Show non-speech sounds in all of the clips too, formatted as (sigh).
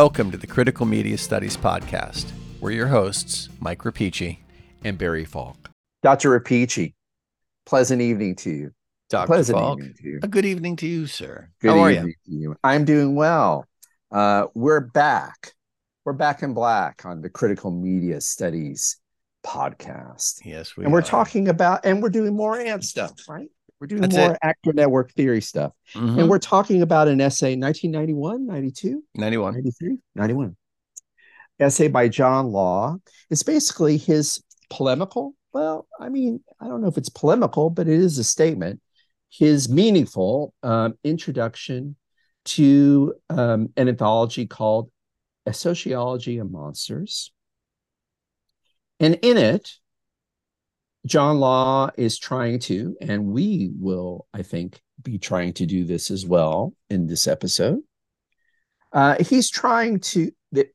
Welcome to the Critical Media Studies Podcast. We're your hosts, Mike Rapici and Barry Falk. Dr. Rapici, pleasant evening to you. Dr. Pleasant Falk, evening to you. a good evening to you, sir. Good How are evening you? to you. I'm doing well. Uh, we're back. We're back in black on the Critical Media Studies podcast. Yes, we and we're are. talking about, and we're doing more ANT stuff, right? We're doing That's more it. actor network theory stuff. Mhm. And we're talking about an essay, 1991, 92, 91. 93, 91. Essay by John Law. It's basically his polemical. Well, I mean, I don't know if it's polemical, but it is a statement. His meaningful um, introduction to um, an anthology called A Sociology of Monsters. And in it, John Law is trying to, and we will, I think, be trying to do this as well in this episode. Uh, he's trying to, the,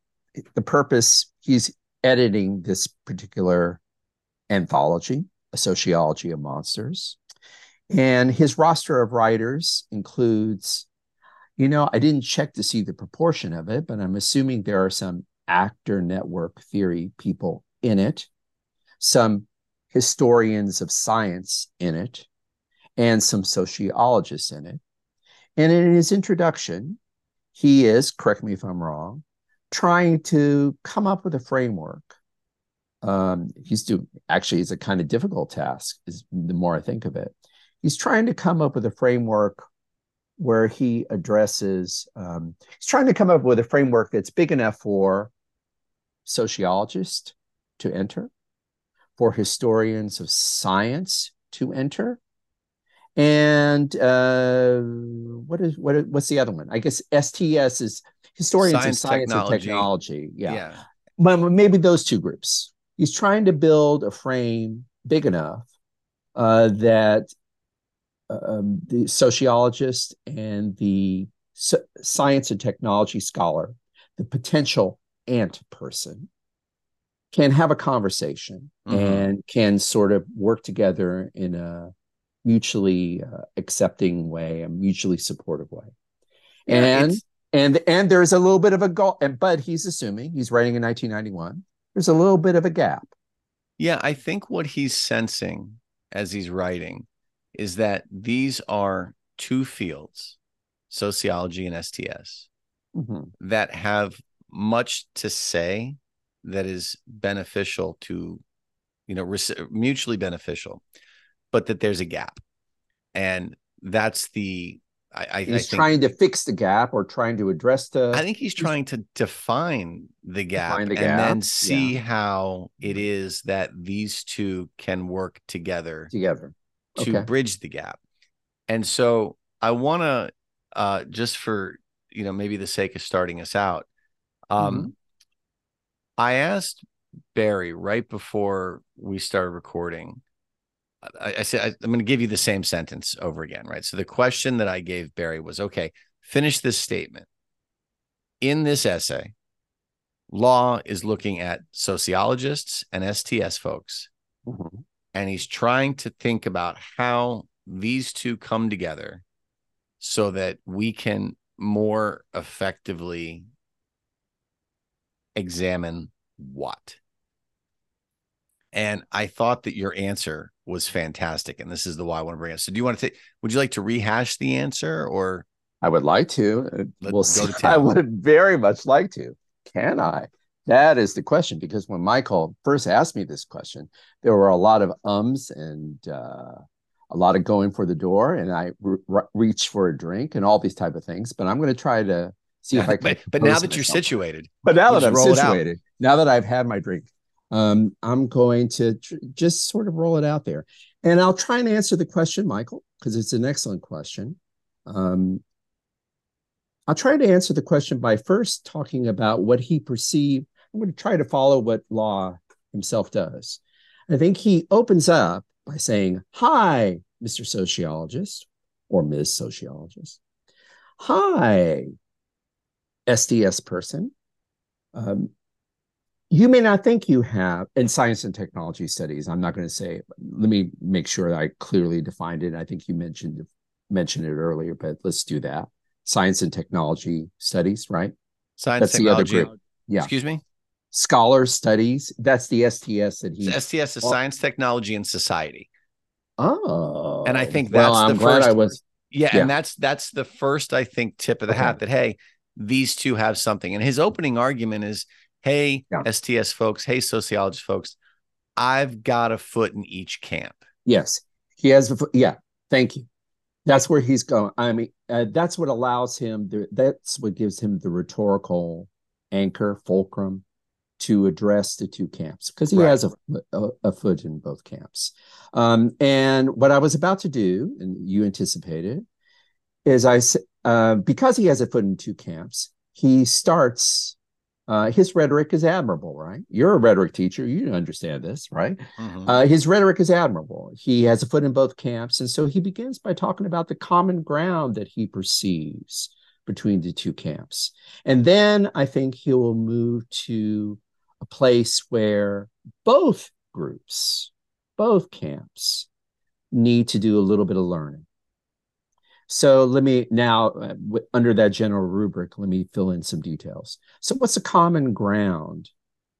the purpose, he's editing this particular anthology, A Sociology of Monsters. And his roster of writers includes, you know, I didn't check to see the proportion of it, but I'm assuming there are some actor network theory people in it, some historians of science in it, and some sociologists in it. And in his introduction, he is, correct me if I'm wrong, trying to come up with a framework. Um, he's doing actually it's a kind of difficult task, is the more I think of it. He's trying to come up with a framework where he addresses um, he's trying to come up with a framework that's big enough for sociologists to enter, for historians of science to enter, and uh, what is what what's the other one? I guess STS is historians Science, of science technology. and technology. Yeah. yeah. Well, maybe those two groups. He's trying to build a frame big enough uh, that um, the sociologist and the s- science and technology scholar, the potential ant person, can have a conversation Mhm. and can sort of work together in a mutually uh, accepting way, a mutually supportive way. And it's- and and there's a little bit of a goal, and but he's assuming he's writing in 1991. There's a little bit of a gap. Yeah, I think what he's sensing as he's writing is that these are two fields, sociology and STS, Mhm. that have much to say that is beneficial to, you know, rec- mutually beneficial, but that there's a gap. And that's the, I, I, I He's think, trying to fix the gap or trying to address the. I think he's trying to define the gap Define the and then see yeah. how it is that these two can work together together. to Okay. bridge the gap. And so I want to uh just for you know maybe the sake of starting us out um Mm-hmm. I asked Barry right before we started recording I, I said I, I'm going to give you the same sentence over again right? So the question that I gave Barry was okay finish this statement. In this essay law is looking at sociologists and STS folks. Mhm. and he's trying to think about how these two come together so that we can more effectively examine what and i thought that your answer was fantastic and this is the why i want to bring it so do you want to take would you like to rehash the answer or I would like to. Uh, Let- we'll go see. (laughs) to I would very much like to. Can I? That is the question. Because when Michael first asked me this question, there were a lot of ums and uh, a lot of going for the door, and I re- reached for a drink and all these type of things. But I'm going to try to see if I (laughs) can. but, but now that you're situated But now that I'm roll it out. situated, now that I've had my drink, um, I'm going to tr- just sort of roll it out there. And I'll try and answer the question, Michael, because it's an excellent question. Um, I'll try to answer the question by first talking about what he perceived. I'm going to try to follow what Law himself does. I think he opens up by saying, Hi, Mr. Sociologist or Ms. Sociologist. Hi, STS person. Um, you may not think you have in science and technology studies. I'm not going to say. Let me make sure I clearly defined it. I think you mentioned mentioned it earlier, but let's do that. Science and technology studies, right? Science That's the other technology. group. Yeah. Excuse me. Scholar studies. That's the STS that he. STS is Well- science, technology, and society. oh, And I think well, that's I'm the glad I first- was. Yeah, Yeah. and that's that's the first I think tip of the Okay. hat that hey, these two have something. And his opening argument is, hey, Yeah. STS folks, hey, sociologist folks, I've got a foot in each camp. Yes, he has. a Yeah, thank you. That's where he's going. I mean, uh, that's what allows him. The, that's what gives him the rhetorical anchor, fulcrum, to address the two camps because he Right. has a, a a foot in both camps. Um, and what I was about to do, and you anticipated, is I uh, because he has a foot in two camps, he starts. Uh, his rhetoric is admirable, right? You're a rhetoric teacher. You understand this, right? Mhm. Uh, his rhetoric is admirable. He has a foot in both camps. And so he begins by talking about the common ground that he perceives between the two camps. And then I think he will move to a place where both groups, both camps, need to do a little bit of learning. So let me now, uh, w- under that general rubric, let me fill in some details. So, what's the common ground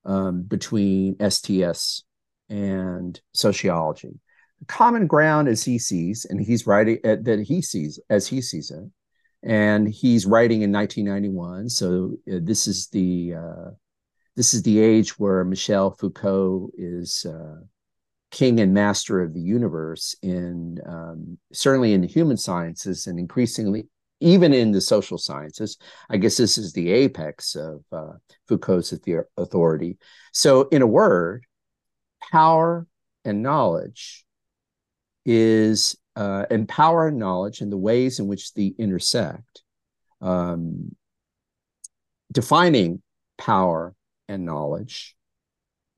um, between STS and sociology? The common ground as he sees, and he's writing uh, that he sees as he sees it, and he's writing in 1991. So uh, this is the uh, this is the age where Michel Foucault is uh, king and master of the universe in um, certainly in the human sciences and increasingly even in the social sciences. I guess this is the apex of uh, Foucault's authority. So, in a word, power and knowledge is uh, and power and knowledge and the ways in which they intersect. Um, defining power and knowledge,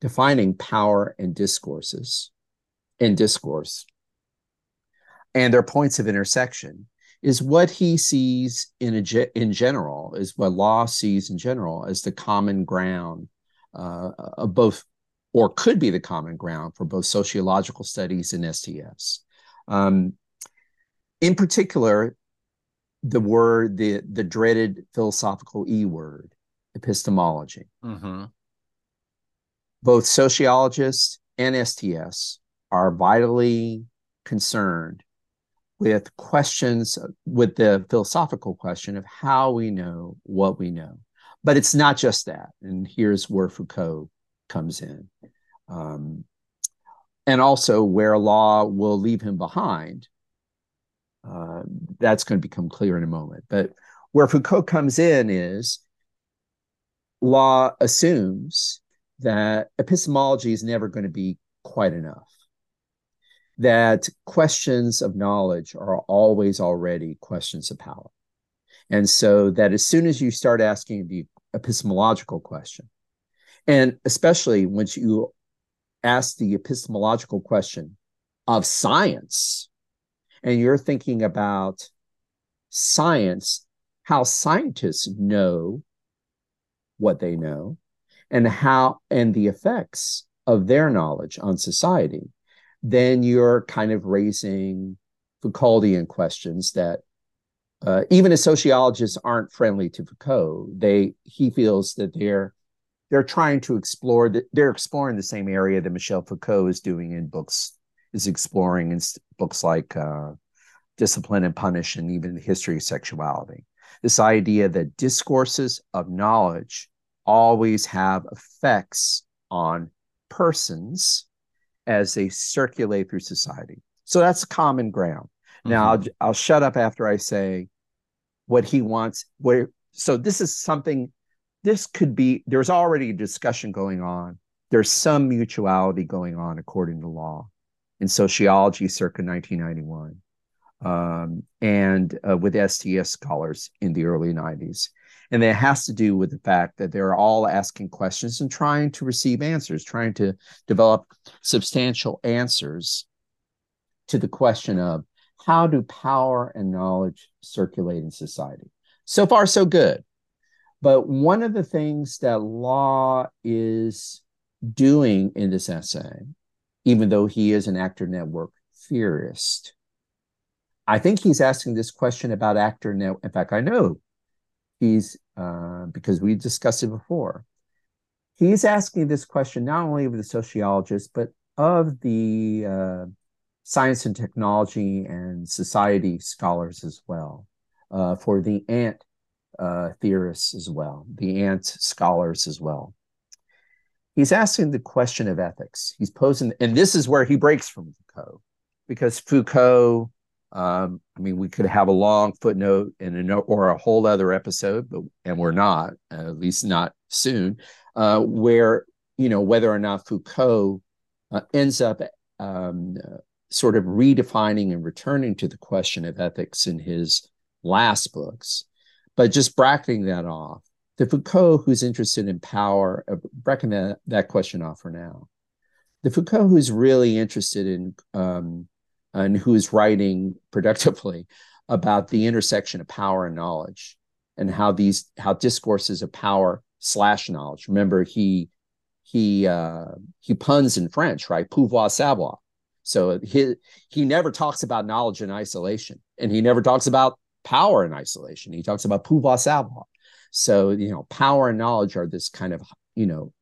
defining power and discourses and discourse, and their points of intersection is what he sees in a ge- in general is what law sees in general as the common ground uh, of both or could be the common ground for both sociological studies and STS. Um, in particular, the word the the dreaded philosophical E word, epistemology. Mhm. Both sociologists and STS are vitally concerned with questions with the philosophical question of how we know what we know. But it's not just that, and here's where Foucault comes in. Um, and also where law will leave him behind. Uh, that's going to become clear in a moment. But where Foucault comes in is law assumes that epistemology is never going to be quite enough, that questions of knowledge are always already questions of power. And so that as soon as you start asking the epistemological question, and especially once you ask the epistemological question of science, and you're thinking about science, how scientists know what they know, and how and the effects of their knowledge on society, then you're kind of raising Foucauldian questions that uh, even as sociologists aren't friendly to Foucault, they he feels that they're they're trying to explore that they're exploring the same area that Michel Foucault is doing in books is exploring in books like uh, Discipline and Punish and even the History of Sexuality. This idea that discourses of knowledge always have effects on persons as they circulate through society. So that's common ground. Now I'll, I'll shut up after I say what he wants. Where so this is something. This could be. There's already a discussion going on. There's some mutuality going on according to law in sociology, circa 1991, um, and uh, with STS scholars in the early 90s. And that has to do with the fact that they're all asking questions and trying to receive answers, trying to develop substantial answers to the question of how do power and knowledge circulate in society? So far, so good. But one of the things that Law is doing in this essay, even though he is an actor network theorist, I think he's asking this question about actor network. In fact, I know he's uh, because we discussed it before. He's asking this question not only of the sociologists, but of the uh, science and technology and society scholars as well, uh, for the ant uh, theorists as well, the ant scholars as well. He's asking the question of ethics. He's posing, and this is where he breaks from Foucault, because Foucault um, I mean, we could have a long footnote and a or a whole other episode, but and we're not, at least not soon, uh, where you know whether or not Foucault uh, ends up um, sort of redefining and returning to the question of ethics in his last books, but just bracketing that off. The Foucault who's interested in power, uh, bracketing that, that question off for now. The Foucault who's really interested in um, and who is writing productively about the intersection of power and knowledge and how these how discourses of power slash knowledge. Remember, he he uh, he puns in French, right? Pouvoir savoir. So he he never talks about knowledge in isolation, and he never talks about power in isolation. He talks about pouvoir savoir. So you know, power and knowledge are this kind of you know,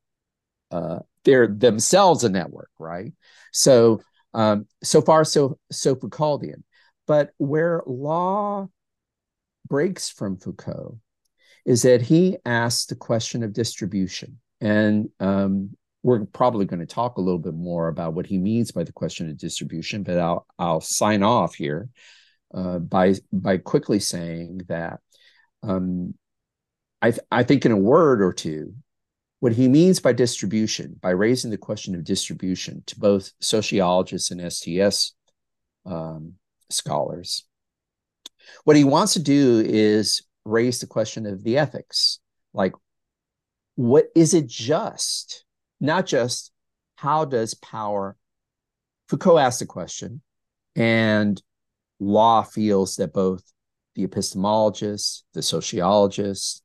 uh, they're themselves a network, right? So um, so far, so so Foucauldian. But where law breaks from Foucault is that he asks the question of distribution. And um, we're probably going to talk a little bit more about what he means by the question of distribution, but I'll, I'll sign off here uh, by, by quickly saying that um, I, th- I think in a word or two, what he means by distribution, by raising the question of distribution to both sociologists and STS um, scholars, what he wants to do is raise the question of the ethics. Like, what is it just? Not just how does power, Foucault asked the question, and law feels that both the epistemologists, the sociologists,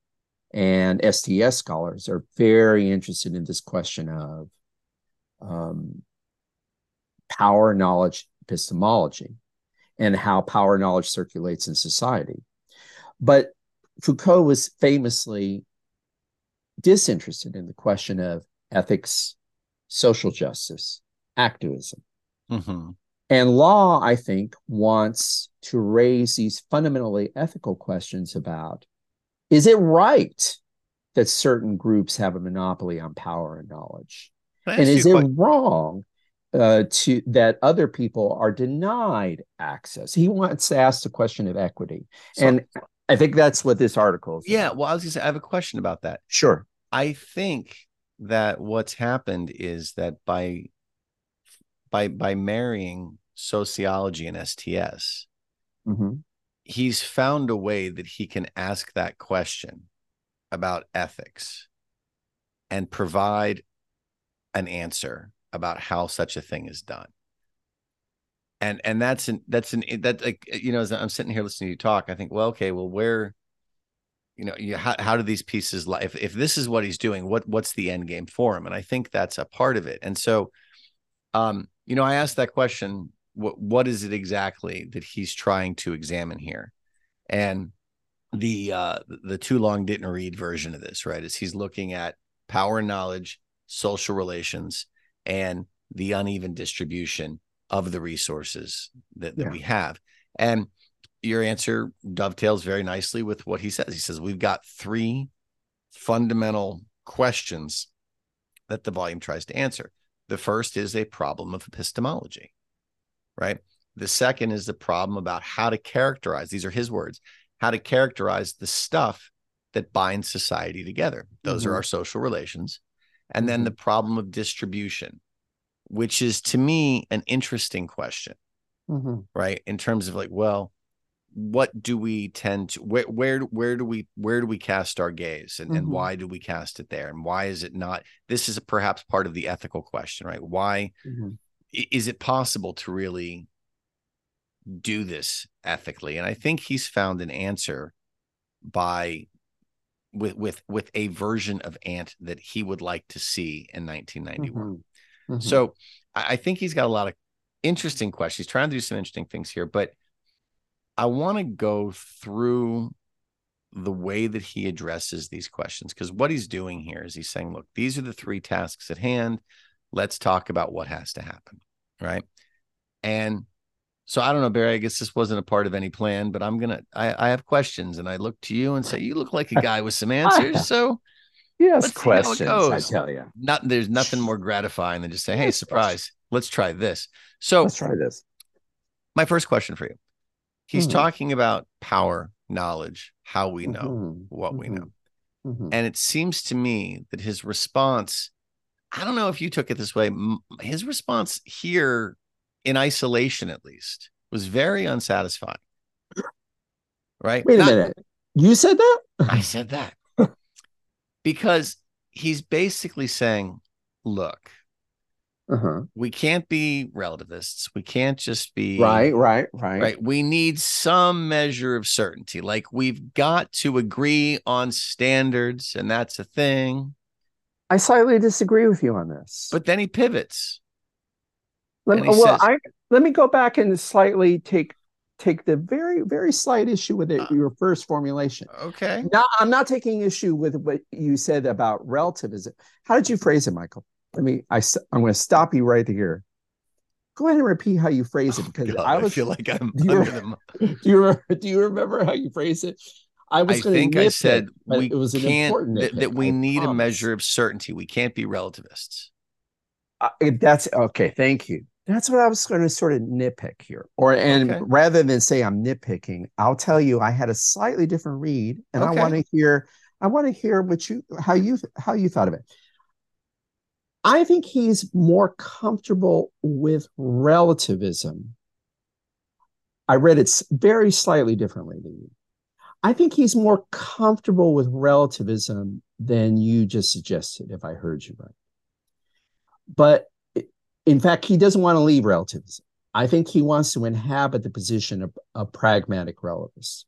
and STS scholars are very interested in this question of um, power, knowledge, epistemology, and how power knowledge circulates in society. But Foucault was famously disinterested in the question of ethics, social justice, activism. Mm-hmm. And law, I think, wants to raise these fundamentally ethical questions about is it right that certain groups have a monopoly on power and knowledge? And is it wrong uh, to that other people are denied access? He wants to ask the question of equity, so, and I think that's what this article is. Yeah, well, I was going to say I have a question about that. Sure. I think that what's happened is that by by by marrying sociology and STS, mm-hmm he's found a way that he can ask that question about ethics and provide an answer about how such a thing is done. And and that's an that's an that like you know as i'm sitting here listening to you talk i think well okay well where you know you, how, how do these pieces if, if this is what he's doing what what's the end game for him? And i think that's a part of it. And so um you know i asked that question what what is it exactly that he's trying to examine here? And the uh the too long didn't read version of this right? Is he's looking at power and knowledge social relations and the uneven distribution of the resources that, that yeah. we have. And your answer dovetails very nicely with what he says. He says we've got three fundamental questions that the volume tries to answer. The first is a problem of epistemology right? The second is the problem about how to characterize, these are his words, how to characterize the stuff that binds society together. Those mm-hmm. are our social relations. And mm-hmm. then the problem of distribution, which is to me an interesting question, mm-hmm. right? In terms of like, well, what do we tend to where where where do we where do we cast our gaze and, and mm-hmm. why do we cast it there and why is it not this is perhaps part of the ethical question right why mm-hmm is it possible to really do this ethically? And I think he's found an answer by with with with a version of ant that he would like to see in 1991 mm-hmm. Mm-hmm. so i think he's got a lot of interesting questions he's trying to do some interesting things here but i want to go through the way that he addresses these questions. Because what he's doing here is he's saying, look, these are the three tasks at hand. Let's talk about what has to happen. Right. And so I don't know, Barry. I guess this wasn't a part of any plan, but I'm gonna. I, I have questions, and I look to you and say, "You look like a (laughs) guy with some answers." So yes, questions. I tell you, not there's nothing more gratifying than just say, "Hey, surprise! Let's try this." So let's try this. My first question for you: He's mm-hmm. talking about power, knowledge, how we know mm-hmm. what we know, mm-hmm. and it seems to me that his response. I don't know if you took it this way. His response here in isolation at least, was very unsatisfying. Right? Wait a Not, minute. You said that? I said that. (laughs) because he's basically saying, look, uh-huh. we can't be relativists. We can't just be right, right, right. Right. We need some measure of certainty. Like we've got to agree on standards, and that's a thing. I slightly disagree with you on this. But then he pivots. Let, well, says, I let me go back and slightly take take the very very slight issue with it, uh, your first formulation. Okay. Now I'm not taking issue with what you said about relativism. How did you phrase it, Michael? Let me. I I'm going to stop you right here. Go ahead and repeat how you phrase it because oh God, I, was, I feel like I'm (laughs) do you, (laughs) do you, do you remember how you phrase it? I was I think I said it, we it was can't that, that, we I need promise. a measure of certainty. We can't be relativists. Uh, that's okay. Thank you. That's what I was going to sort of nitpick here. Or and okay. rather than say I'm nitpicking, I'll tell you I had a slightly different read and okay. I want to hear I want to hear what you how you how you thought of it. I think he's more comfortable with relativism. I read it very slightly differently than you. I think he's more comfortable with relativism than you just suggested, if I heard you right. But in fact, he doesn't want to leave relativism. I think he wants to inhabit the position of a pragmatic relativist.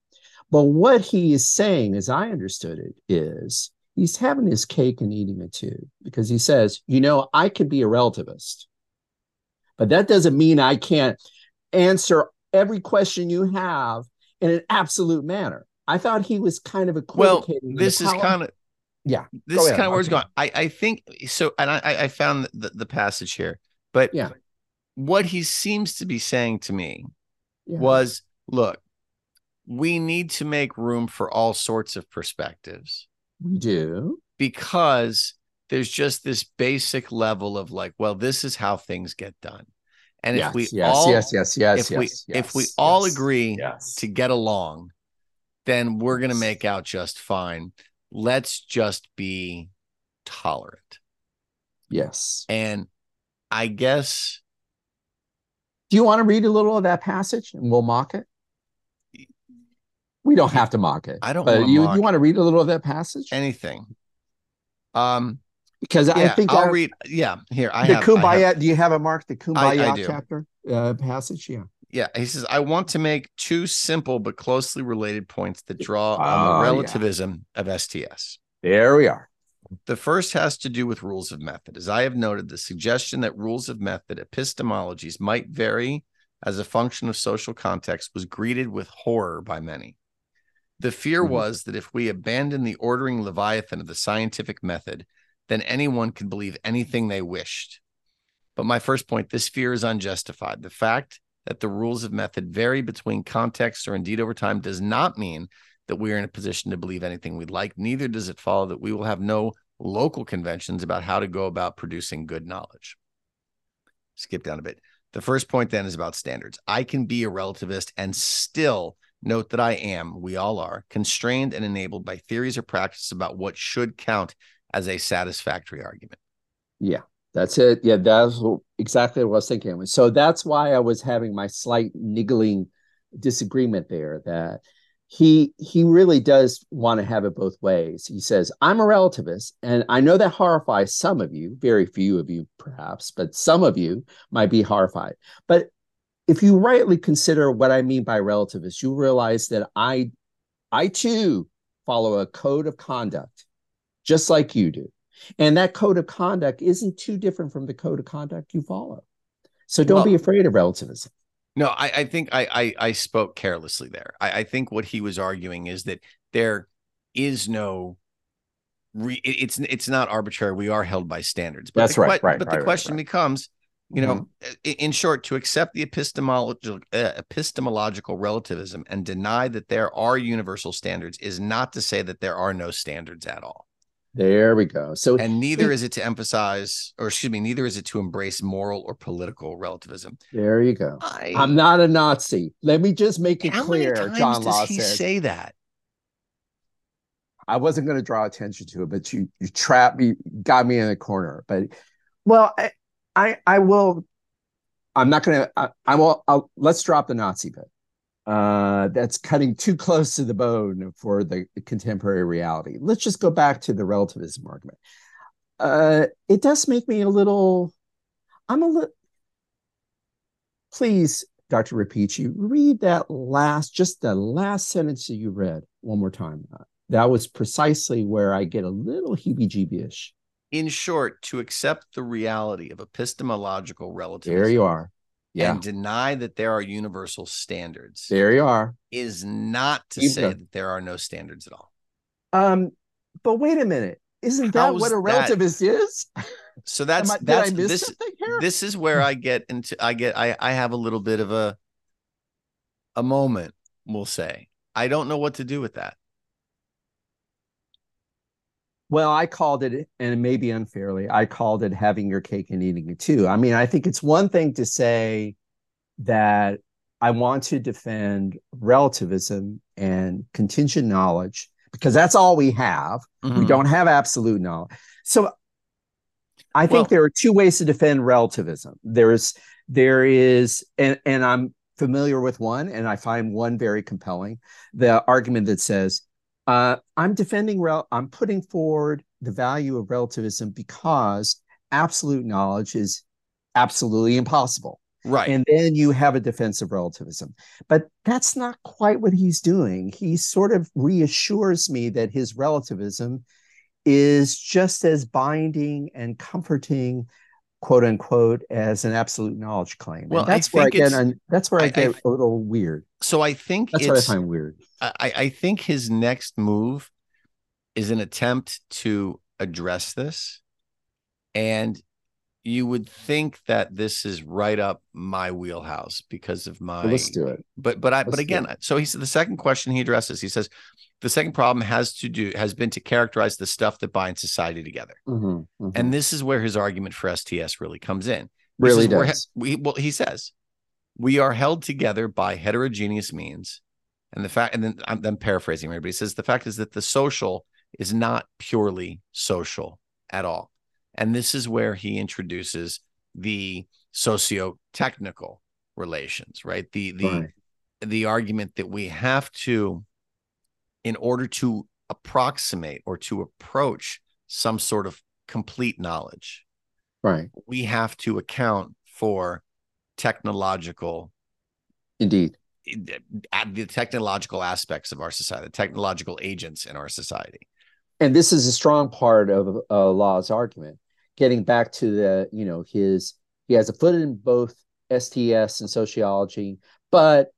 But what he is saying, as I understood it, is he's having his cake and eating it too, because he says, you know, I could be a relativist, but that doesn't mean I can't answer every question you have in an absolute manner. I thought he was kind of equivocating. Well, this is kind of yeah. This is kind of where it's going. I I think so, and I I found the, the passage here. But yeah, what he seems to be saying to me yeah. was look, we need to make room for all sorts of perspectives. We do. Because there's just this basic level of like, well, this is how things get done. And yes, if we yes, all yes, yes, yes, if we yes, if we all agree to get along, then we're gonna make out just fine. Let's just be tolerant. Yes. And I guess. Do you want to read a little of that passage and we'll mock it? We don't have to mock it. I don't. But you you want to read a little of that passage? Anything. Um, because yeah, I think I'll I, read. Yeah, here I the have. Kumbaya. Have, do you have it marked? The Kumbaya I, I chapter uh, passage. Yeah. Yeah, he says, I want to make two simple but closely related points that draw on the oh, relativism yeah. of STS. There we are. The first has to do with rules of method. As I have noted, the suggestion that rules of method epistemologies might vary as a function of social context was greeted with horror by many. The fear mm-hmm. was that if we abandon the ordering leviathan of the scientific method, then anyone could believe anything they wished. But my first point this fear is unjustified. The fact that the rules of method vary between contexts or indeed over time does not mean that we are in a position to believe anything we'd like. Neither does it follow that we will have no local conventions about how to go about producing good knowledge. Skip down a bit. The first point then is about standards. I can be a relativist and still note that I am, we all are, constrained and enabled by theories or practices about what should count as a satisfactory argument. Yeah, that's it. Yeah, that's exactly what I was thinking. So that's why I was having my slight niggling disagreement there that he he really does want to have it both ways. He says, "I'm a relativist, and I know that horrifies some of you, very few of you perhaps, but some of you might be horrified. But if you rightly consider what I mean by relativist, you realize that I I too follow a code of conduct just like you do. And that code of conduct isn't too different from the code of conduct you follow. So don't well, be afraid of relativism. No, I, I think I, I, I spoke carelessly there. I, I think what he was arguing is that there is no re, it's it's not arbitrary. We are held by standards. But That's the right, right, But right, the right, question right. becomes, you know, Mhm. in short, to accept the epistemological uh, epistemological relativism and deny that there are universal standards is not to say that there are no standards at all. There we go. So And neither see- is it to emphasize, or excuse me, neither is it to embrace moral or political relativism. there you go. I, I'm not a Nazi. Let me just make it how clear, many times John does Law he says. say that? I wasn't going to draw attention to it, but you you trapped me, got me in a corner. But well, I I, I will. I'm not going to. I, I will. I'll, let's drop the Nazi bit. Uh, that's cutting too close to the bone for the contemporary reality. Let's just go back to the relativism argument. Uh, it does make me a little. I'm a little. Please, Dr. Rapici, read that last, just the last sentence that you read one more time. That was precisely where I get a little heebie-jeebie-ish. In short, to accept the reality of epistemological relativism There you are. Yeah, and deny that there are universal standards there you are. is not to Keep say going. that there are no standards at all. Um, but wait a minute, isn't that How's what a relativist is? So that's I, did that's I miss this something here? this is where I get into I get I I have a little bit of a a moment, we'll say. I don't know what to do with that. Well, I called it, and maybe unfairly, I called it having your cake and eating it too. I mean, I think it's one thing to say that I want to defend relativism and contingent knowledge because that's all we have. We Mhm. don't have absolute knowledge. So I think Well- there are two ways to defend relativism. There's there is and and I'm familiar with one and I find one very compelling. The argument that says uh, I'm defending rel I'm putting forward the value of relativism because absolute knowledge is absolutely impossible. Right. And then you have a defense of relativism. But that's not quite what he's doing. He sort of reassures me that his relativism is just as binding and comforting, quote unquote, as an absolute knowledge claim. And Well, I that's where I get it's- that's where I, I- I get f- a little weird. so I think That's what I find weird. I, I think his next move is an attempt to address this. And you would think that this is right up my wheelhouse because of my Well, let's do it. but but I Let's but again, so he said the second question he addresses, he says the second problem has to do has been to characterize the stuff that binds society together. Mhm, mhm. And this is where his argument for STS really comes in. He really does. he- we well, he says we are held together by heterogeneous means. And the fact, and then I'm, I'm paraphrasing here, but he says the fact is that the social is not purely social at all. And this is where he introduces the socio-technical relations, right? The the Right. the argument that we have to, in order to approximate or to approach some sort of complete knowledge, Right. we have to account for technological Indeed. the technological aspects of our society, the technological agents in our society. And this is a strong part of uh, Law's argument. Getting back to the, you know, his he has a foot in both STS and sociology, but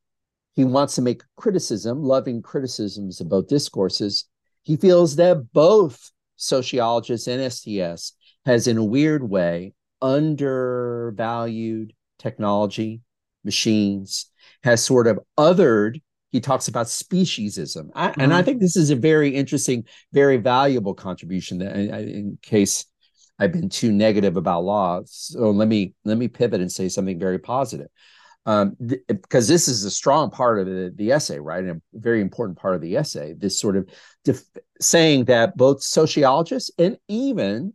he wants to make criticism, loving criticisms of both discourses. He feels that both sociologists and STS has, in a weird way, undervalued technology, machines, has sort of othered. He talks about speciesism, I, and I Mhm. think this is a very interesting very valuable contribution that in, in case I've been too negative about law. So let me let me pivot and say something very positive. Um, th- because this is a strong part of the, the essay, right? And a very important part of the essay, this sort of def- saying that both sociologists and even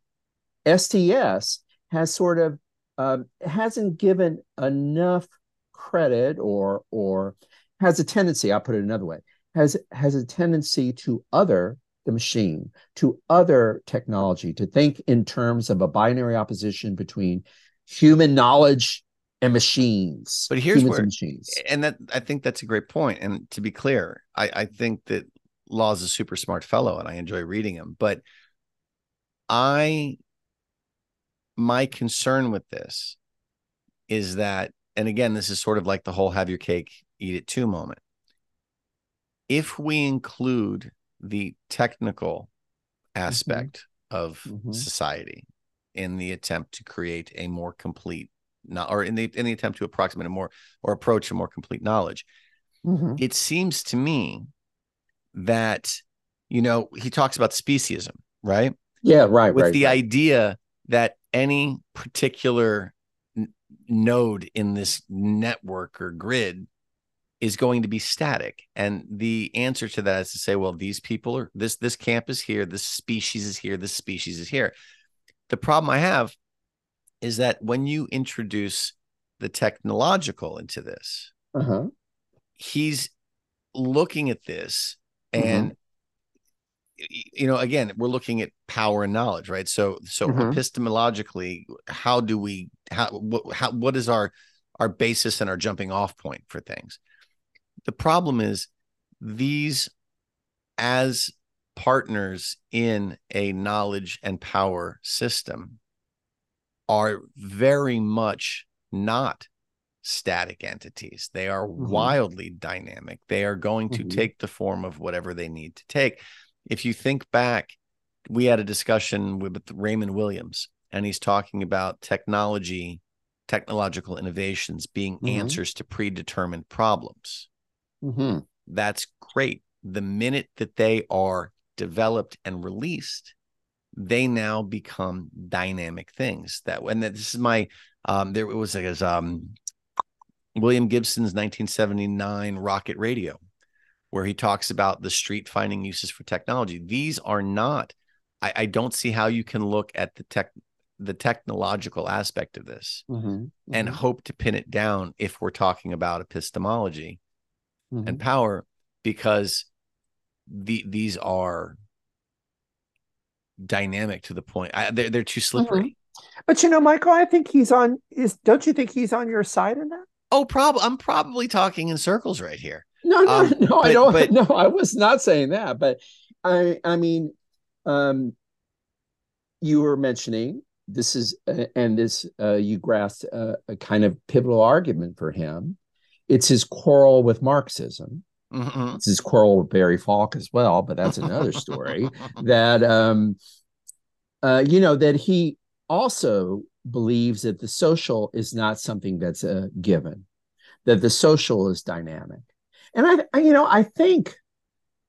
STS has sort of um, hasn't given enough credit or or has a tendency, I'll put it another way, has has a tendency to other the machine, to other technology, to think in terms of a binary opposition between human knowledge and machines. But here's where- and machines. And that I think that's a great point. And to be clear, I, I think that Law is a super smart fellow and I enjoy reading him. But I my concern with this is that, and again, this is sort of like the whole have your cake, eat it too moment. If we include the technical aspect of Mhm. society in the attempt to create a more complete no, or in the in the attempt to approximate a more or approach a more complete knowledge Mhm. it seems to me that you know he talks about speciesism right Yeah, right, with right. the right. idea that any particular n- node in this network or grid is going to be static. And the answer to that is to say well these people are this this camp is here this species is here this species is here. The problem i have is that when you introduce the technological into this Uh-huh. he's looking at this and y- you know again we're looking at power and knowledge right? So so Mhm. epistemologically how do we how what how, what is our our basis and our jumping off point for things the problem is these as partners in a knowledge and power system are very much not static entities. They are Mhm. wildly dynamic. They are going to Mhm. take the form of whatever they need to take. If you think back, we had a discussion with Raymond Williams, and he's talking about technology, technological innovations being Mhm. answers to predetermined problems. Mhm. That's great. The minute that they are developed and released, they now become dynamic things. That when this is my um there was like his um William Gibson's 1979 rocket radio, where he talks about the street finding uses for technology. These are not, I, I don't see how you can look at the tech the technological aspect of this Mhm. and Mhm. hope to pin it down if we're talking about epistemology Mhm. and power because the these are dynamic to the point I, they're, they're too slippery But you know, Michael, I think he's on is don't you think he's on your side in that? oh probably i'm probably talking in circles right here No, no, Um, no, I don't but- no, I was not saying that, but I I mean um you were mentioning this is uh, and this uh you grasped a, a kind of pivotal argument for him. It's his quarrel with Marxism. Mhm. It's his quarrel with Barry Falk as well, but that's another story. (laughs) that um uh you know that he also believes that the social is not something that's a given that the social is dynamic and I, I you know i think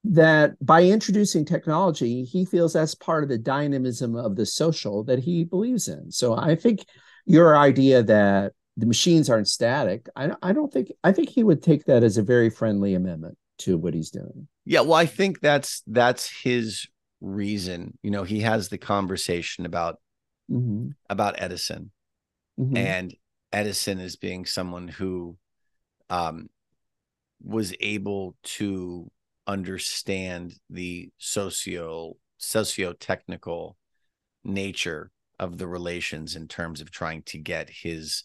that by introducing technology he feels that's part of the dynamism of the social that he believes in so i think your idea that the machines aren't static i, I don't think i think he would take that as a very friendly amendment to what he's doing Yeah, well, I think that's that's his reason. You know, he has the conversation about Mhm. about Edison Mhm. and Edison as being someone who um was able to understand the socio socio-technical nature of the relations in terms of trying to get his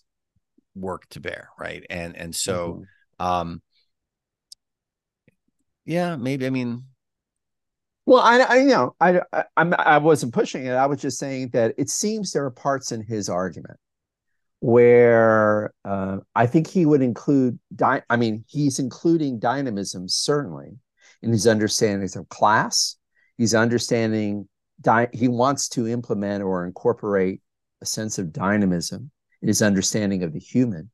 work to bear, right? And and so Mhm. um yeah, maybe I mean Well, I, I you know I, I I'm I wasn't pushing it. I was just saying that it seems there are parts in his argument where uh, I think he would include. Dy- I mean, he's including dynamism certainly in his understandings of class. He's understanding. Di- he wants to implement or incorporate a sense of dynamism in his understanding of the human.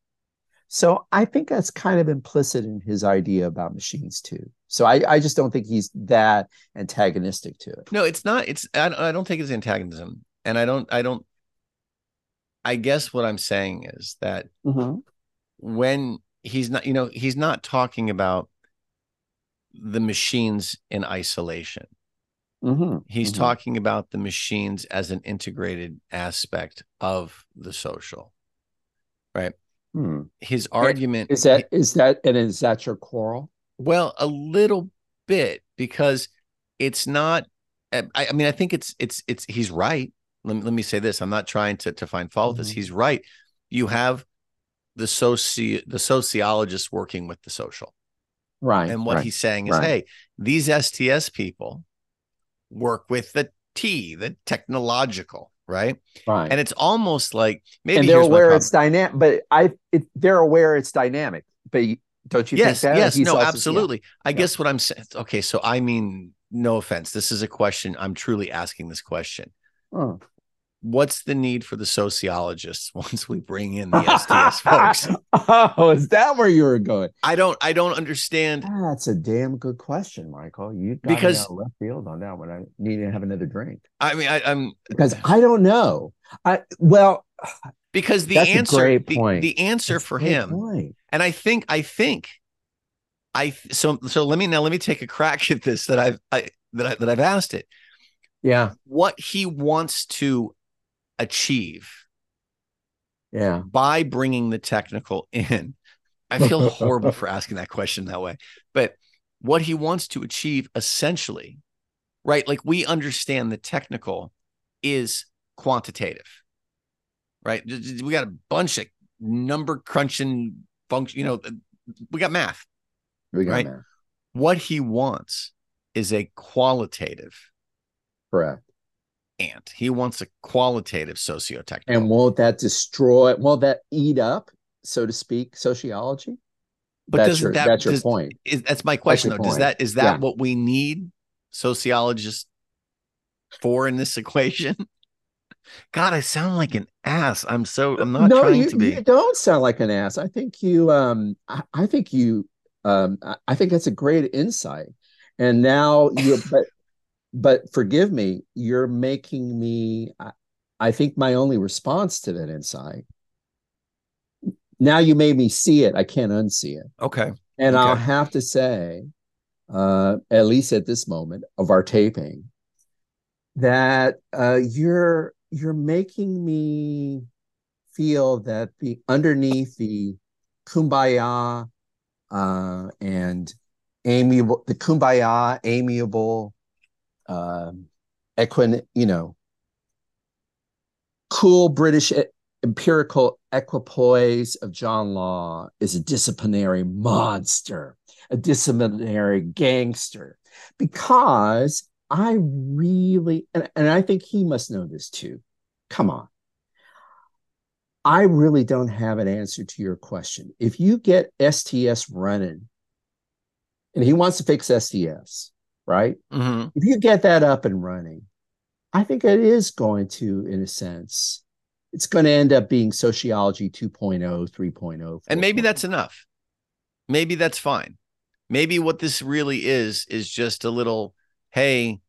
So I think that's kind of implicit in his idea about machines too. So I, I just don't think he's that antagonistic to it. No, it's not. It's I, I don't think it's antagonism, and I don't. I don't. I guess what I'm saying is that mm-hmm. when he's not, you know, he's not talking about the machines in isolation. Mm-hmm. He's Mhm. talking about the machines as an integrated aspect of the social. Right. Hmm. His argument Is that is that and is that your quarrel? Well, a little bit because it's not. I, I mean, I think it's it's it's he's right. Let me, let me say this. I'm not trying to to find fault with this. Mhm. He's right. You have the soci the sociologist working with the social, Right. and what right. he's saying is, right. hey, these STS people work with the T, the technological, right? right. And it's almost like maybe and they're aware it's dynamic, but I it, they're aware it's dynamic. But you- don't you yes, think that? yes, He's no, also- yeah. absolutely. I Yeah. guess what I'm saying. Okay, so I mean no offense. This is a question. I'm truly asking this question. Oh. What's the need for the sociologists (laughs) once we bring in (laughs) the STS folks? oh, is that where you were going? I don't. I don't understand. That's a damn good question, Michael. You got Because- left field on that one. I need to have another drink I mean, I, I'm because I don't know. I well, (sighs) because the answer. great the, the answer that's for him, point. and I think. I think. I so so. Let me now. Let me take a crack at this that I've I, that I, that I've asked it. Yeah, What he wants to achieve yeah. by bringing the technical in. I feel horrible for (laughs) asking that question that way, but what he wants to achieve essentially, right? Like we understand the technical is quantitative, right? We got a bunch of number crunching function, you know, we got math. We got Right. that. What he wants is a qualitative Correct. Ant. He wants a qualitative socio-technical. And won't that destroy? Won't that eat up, so to speak, sociology? But that's doesn't your that- that's your does- point. is that's my question your though. Does that is that Yeah. what we need sociologists for in this equation? (laughs) God, I sound like an ass. I'm so I'm not no, trying you, to be. you don't sound like an ass. I think you um I, I think you um I, I think that's a great insight. And now you but but forgive me, you're making me I, I think my only response to that insight. Now you made me see it. I can't unsee it. Okay. And I'll have to say, uh, at least at this moment of our taping, that uh, you're you're making me feel that the underneath the kumbaya uh, and amiable, the kumbaya, amiable, um, equin, you know, cool British e- empirical equipoise of John Law is a disciplinary monster, a disciplinary gangster, because I really, and, and I think he must know this too. Come on. I really don't have an answer to your question. If you get STS running, and he wants to fix STS, right? Mhm. if you get that up and running, I think it is going to, in a sense, it's going to end up being sociology oh, 2.0, 3.0. And maybe that's enough. Maybe that's fine. Maybe what this really is is just a little, hey,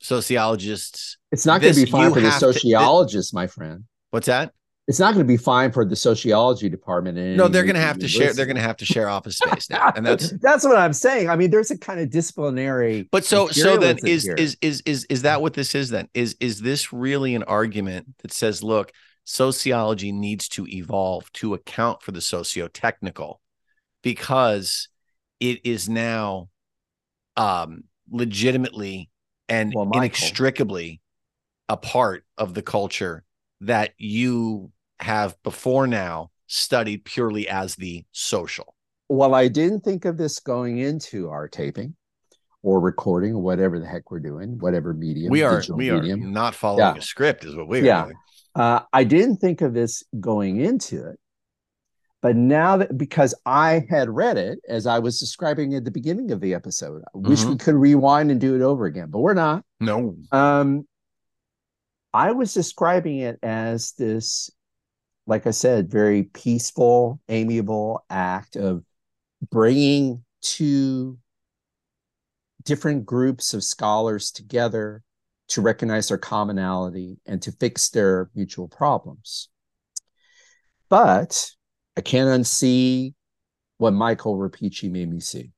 sociologists. it's not going to be fine for the have to- sociologists, my friend. What's that? It's not going to be fine for the sociology department. No, they're going to have to share. They're going to have to share office space now, and that's (laughs) that's what I'm saying. I mean, there's a kind of disciplinary. But so so then is here. is is is is that what this is then? Is is this really an argument that says, look, sociology needs to evolve to account for the socio-technical because it is now um legitimately and Well, inextricably a part of the culture that you have before now studied purely as the social. well, I didn't think of this going into our taping or recording or whatever the heck we're doing, whatever medium we are we are not following Yeah. a script is what we are Yeah. doing. Uh, I didn't think of this going into it, but now that because I had read it as I was describing at the beginning of the episode, I wish Mm-hmm. we could rewind and do it over again, but we're not. No. Um, I was describing it as this, like I said, very peaceful, amiable act of bringing two different groups of scholars together to recognize their commonality and to fix their mutual problems. But I can't unsee what Michael Rapici made me see.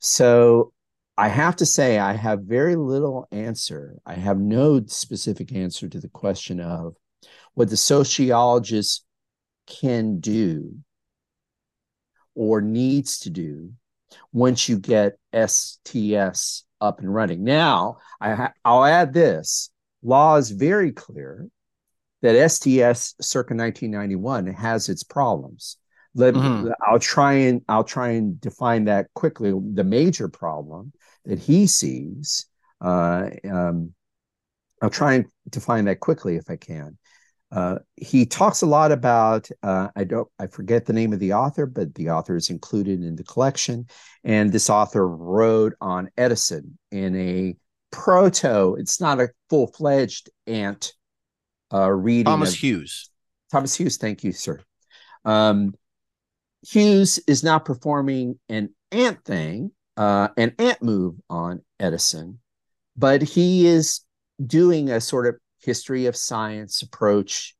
So I have to say, I have very little answer. I have no specific answer to the question of what the sociologist can do or needs to do once you get STS up and running. Now, I ha- I'll add this law is very clear that STS circa 1991 has its problems. Let, Mhm. I'll try and I'll try and define that quickly. The major problem that he sees, uh, um, I'll try and define that quickly if I can. Uh, he talks a lot about uh, I don't I forget the name of the author, but the author is included in the collection. And this author wrote on Edison in a proto. It's not a full fledged ant uh, reading. Thomas of, Hughes. Thomas Hughes, thank you, sir. Um, Hughes is now performing an ant thing, uh, an ant move on Edison, but he is doing a sort of history of science approach,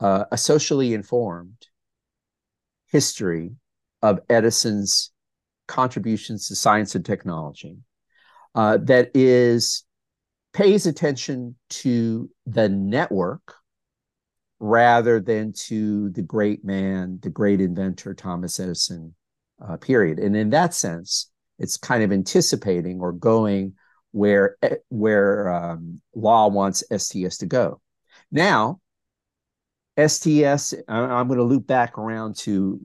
uh, a socially informed history of Edison's contributions to science and technology uh, that is pays attention to the network rather than to the great man, the great inventor Thomas Edison. Uh, period. And in that sense, it's kind of anticipating or going where eh, where um, law wants STS to go. Now, STS, I'm going to loop back around to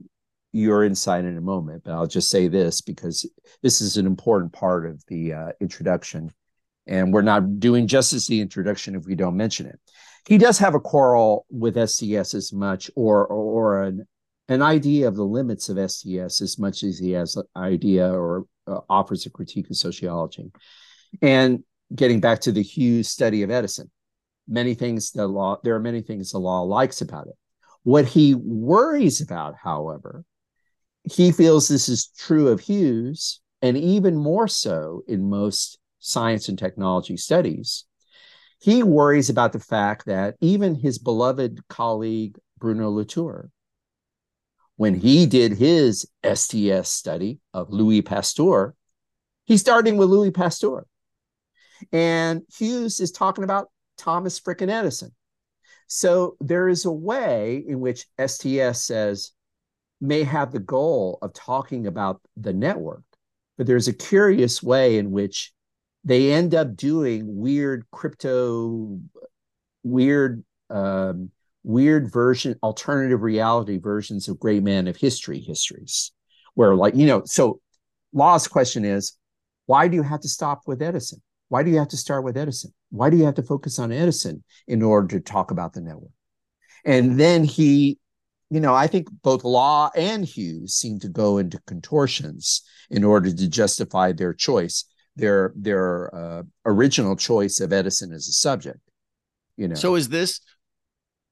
your insight in a moment, but I'll just say this because this is an important part of the uh, introduction, and we're not doing justice to the introduction if we don't mention it. He does have a quarrel with STS as much, or or, an an idea of the limits of STS as much as he has an idea or uh, offers a critique of sociology. And getting back to the Hughes study of Edison, many things the law, there are many things the law likes about it. What he worries about, however, he feels this is true of Hughes, and even more so in most science and technology studies. He worries about the fact that even his beloved colleague, Bruno Latour, when he did his STS study of Louis Pasteur, he's starting with Louis Pasteur. And Hughes is talking about Thomas frickin' Edison. So there is a way in which STS says may have the goal of talking about the network, but there's a curious way in which they end up doing weird crypto, weird, um, weird version, alternative reality versions of great man of history histories, where like you know, so Law's question is, why do you have to stop with Edison? Why do you have to start with Edison? Why do you have to focus on Edison in order to talk about the network? And then he, you know, I think both Law and Hughes seem to go into contortions in order to justify their choice, their their uh, original choice of Edison as a subject. You know. So is this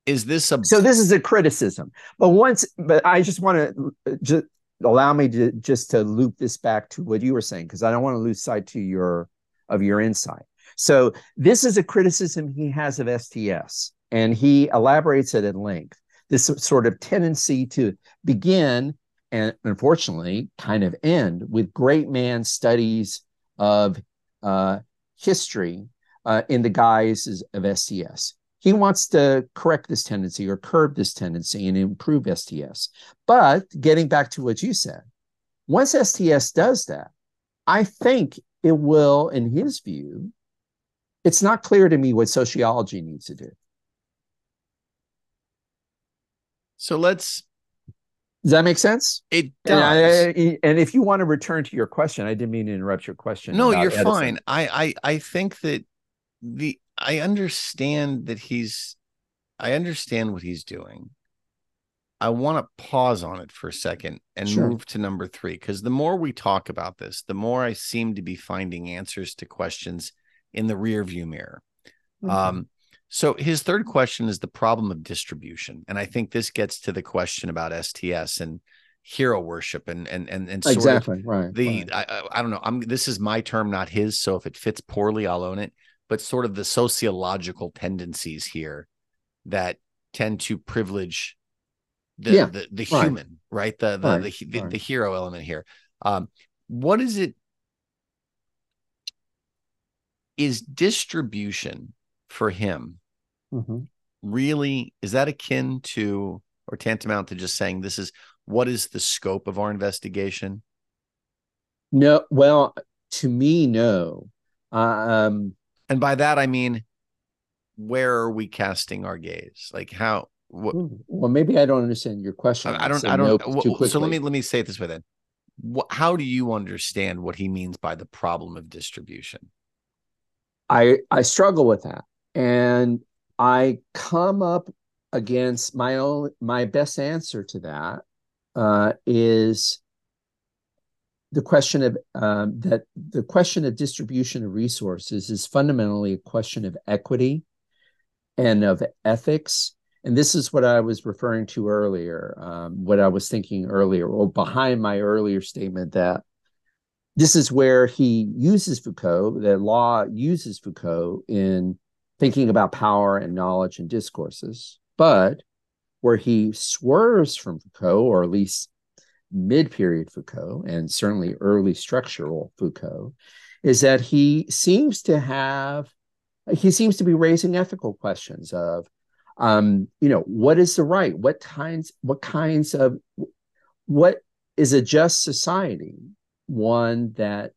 is this a so this is a criticism but once but i just want to uh, just allow me to just to loop this back to what you were saying because i don't want to lose sight to your of your insight. So this is a criticism he has of STS, and he elaborates it at length. This sort of tendency to begin and unfortunately kind of end with great man studies of uh, history uh, in the guise of STS. He wants to correct this tendency or curb this tendency and improve STS. But getting back to what you said, once STS does that, I think it will, in his view, it's not clear to me what sociology needs to do. So let's. Does that make sense? It does. And, I, and, if you want to return to your question, I didn't mean to interrupt your question. No, you're Edison. fine. I, I I think that the I understand that he's I understand what he's doing. I want to pause on it for a second and sure. move to number three because the more we talk about this, the more I seem to be finding answers to questions in the rear view mirror. Mm-hmm. Um, so his third question is the problem of distribution, and I think this gets to the question about STS and hero worship and and and and exactly right. The right. I, I don't know. I'm this is my term, not his. So if it fits poorly, I'll own it. But sort of the sociological tendencies here that tend to privilege the yeah, the, the right. human, right? The the right. the, the, right. the, hero element here. Um, what is it? Is distribution for him mm-hmm. really is that akin to or tantamount to just saying this is what is the scope of our investigation? No, well, to me, no. Um, and by that I mean, where are we casting our gaze? Like how what, hmm. well, maybe I don't understand your question. I, I don't. I don't. No so let me let me say it this way then. What, how do you understand what he means by the problem of distribution? I I struggle with that, and I come up against my own my best answer to that uh, is the question of um, that the question of distribution of resources is fundamentally a question of equity and of ethics and this is what i was referring to earlier um, what i was thinking earlier or behind my earlier statement that this is where he uses foucault that law uses foucault in thinking about power and knowledge and discourses. But where he swerves from foucault or at least mid period Foucault and certainly early structural Foucault is that he seems to have he seems to be raising ethical questions of um, you know what is the right what kinds what kinds of what is a just society one that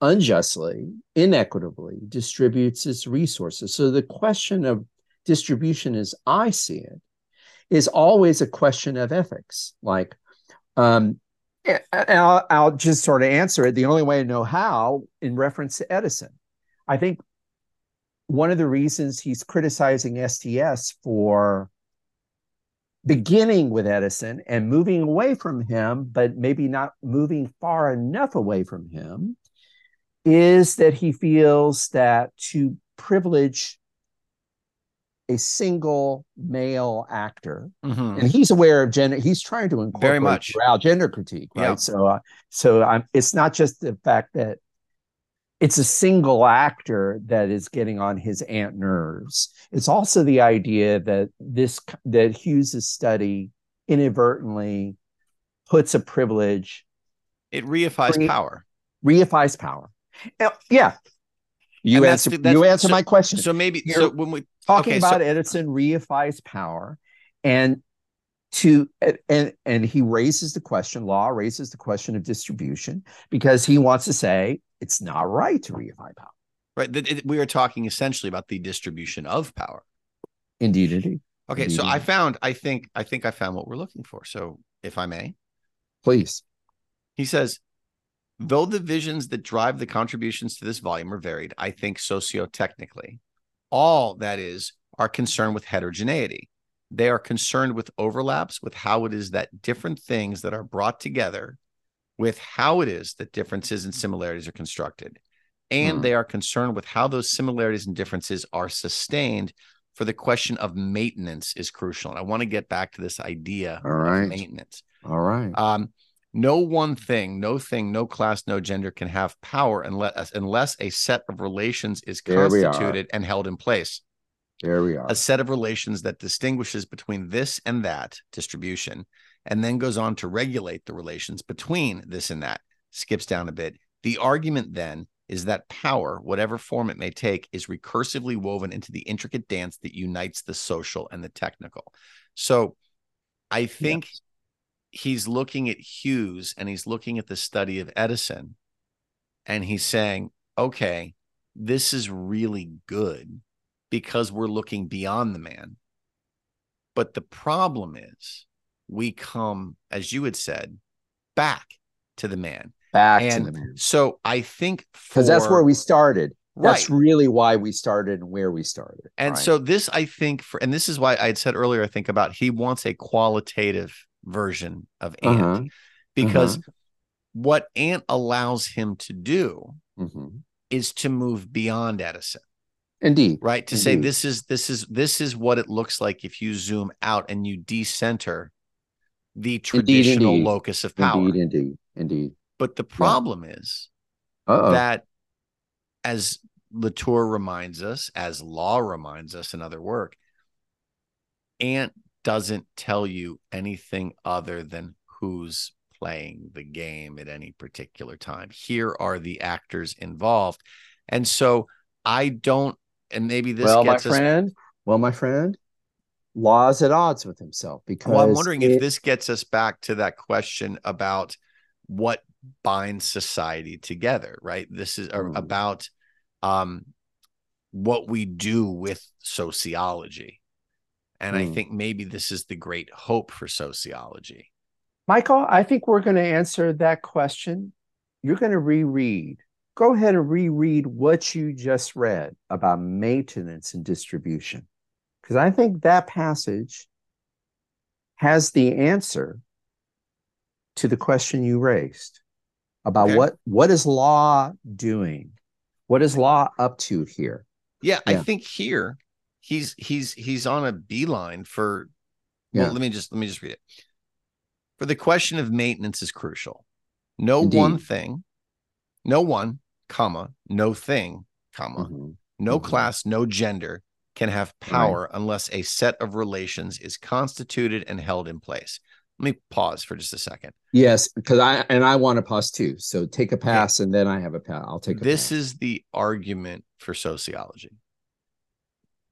unjustly inequitably distributes its resources so the question of distribution as i see it is always a question of ethics. Like, um, and I'll, I'll just sort of answer it the only way I know how in reference to Edison. I think one of the reasons he's criticizing STS for beginning with Edison and moving away from him, but maybe not moving far enough away from him, is that he feels that to privilege a single male actor, mm-hmm. and he's aware of gender. He's trying to incorporate very much gender critique, right? Yeah. So, uh, so I'm, it's not just the fact that it's a single actor that is getting on his aunt nerves. It's also the idea that this that Hughes's study inadvertently puts a privilege. It reifies re- power. Reifies power. Uh, yeah, you answer. you answer so, my question. So maybe You're so when we talking okay, about so, Edison reifies power, and to and and he raises the question. Law raises the question of distribution because he wants to say it's not right to reify power. Right. It, we are talking essentially about the distribution of power. Indeed, indeed. Okay, indeed, so. I found. I think. I think I found what we're looking for. So, if I may, please. He says Though the visions that drive the contributions to this volume are varied, I think socio-technically, all that is are concerned with heterogeneity. They are concerned with overlaps, with how it is that different things that are brought together, with how it is that differences and similarities are constructed. And mm. they are concerned with how those similarities and differences are sustained for the question of maintenance is crucial. And I want to get back to this idea All right. of maintenance. All right. Um, no one thing, no thing, no class, no gender can have power unless unless a set of relations is constituted and held in place. There we are. A set of relations that distinguishes between this and that distribution and then goes on to regulate the relations between this and that. Skips down a bit. The argument then is that power, whatever form it may take, is recursively woven into the intricate dance that unites the social and the technical. So I think yes he's looking at Hughes and he's looking at the study of Edison and he's saying, okay, this is really good because we're looking beyond the man. But the problem is we come, as you had said, back to the man. Back and to the man. So I think because that's where we started. Right. That's really why we started and where we started. And right? so this, I think, for and this is why I had said earlier, I think about he wants a qualitative version of Ant uh-huh. because uh-huh. what Ant allows him to do mm-hmm. is to move beyond Edison. Indeed. Right. To indeed. say this is this is this is what it looks like if you zoom out and you decenter the traditional indeed, indeed. locus of power. Indeed, indeed, indeed. But the problem yeah. is Uh-oh. that as Latour reminds us, as Law reminds us in other work, Ant doesn't tell you anything other than who's playing the game at any particular time. Here are the actors involved. And so I don't, and maybe this well, my friend, well, my friend, Law's at odds with himself because well, I'm wondering it, if this gets us back to that question about what binds society together, right? This is mm. about um, what we do with sociology and mm. I hmm. think maybe this is the great hope for sociology. Michael, I think we're going to answer that question. You're going to reread. Go ahead and reread what you just read about maintenance and distribution. because I think that passage has the answer to the question you raised about Okay. what what is law doing? What is law up to here? Yeah, I think here he's he's he's on a beeline for well, Yeah. let me just let me just read it. For the question of maintenance is crucial. No Indeed. one thing, no one, comma, no thing, comma, Mhm. no Mhm. class, no gender can have power unless a set of relations is constituted and held in place. Let me pause for just a second. Yes, because I and I want to pause too. So take a pass and then I have a pass. I'll take a This pass. is the argument for sociology.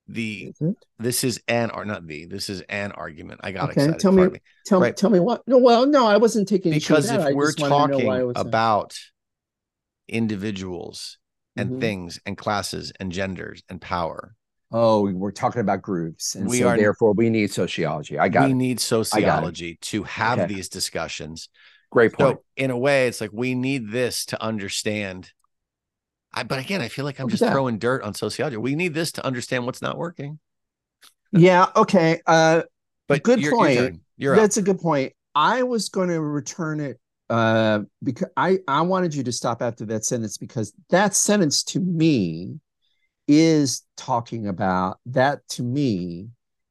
The Is this is an or not the this is an argument. I got Okay, excited. tell me- pardon me. Tell Right. tell me what? No, well, no, I wasn't taking because if we're just wanted to know talking about individuals and Mhm. things and classes and genders and power, Oh, we're talking about groups, and We so are- therefore we need sociology. I got we it. need sociology to have Okay. these discussions. Great point. So in a way, it's like we need this to understand. I, but again, I feel like I'm just that. throwing dirt on sociology. We need this to understand what's not working. yeah. Okay. Uh, But Good your, point. You're up. that's a good point. I was going to return it uh, because I I wanted you to stop after that sentence because that sentence to me is talking about that to me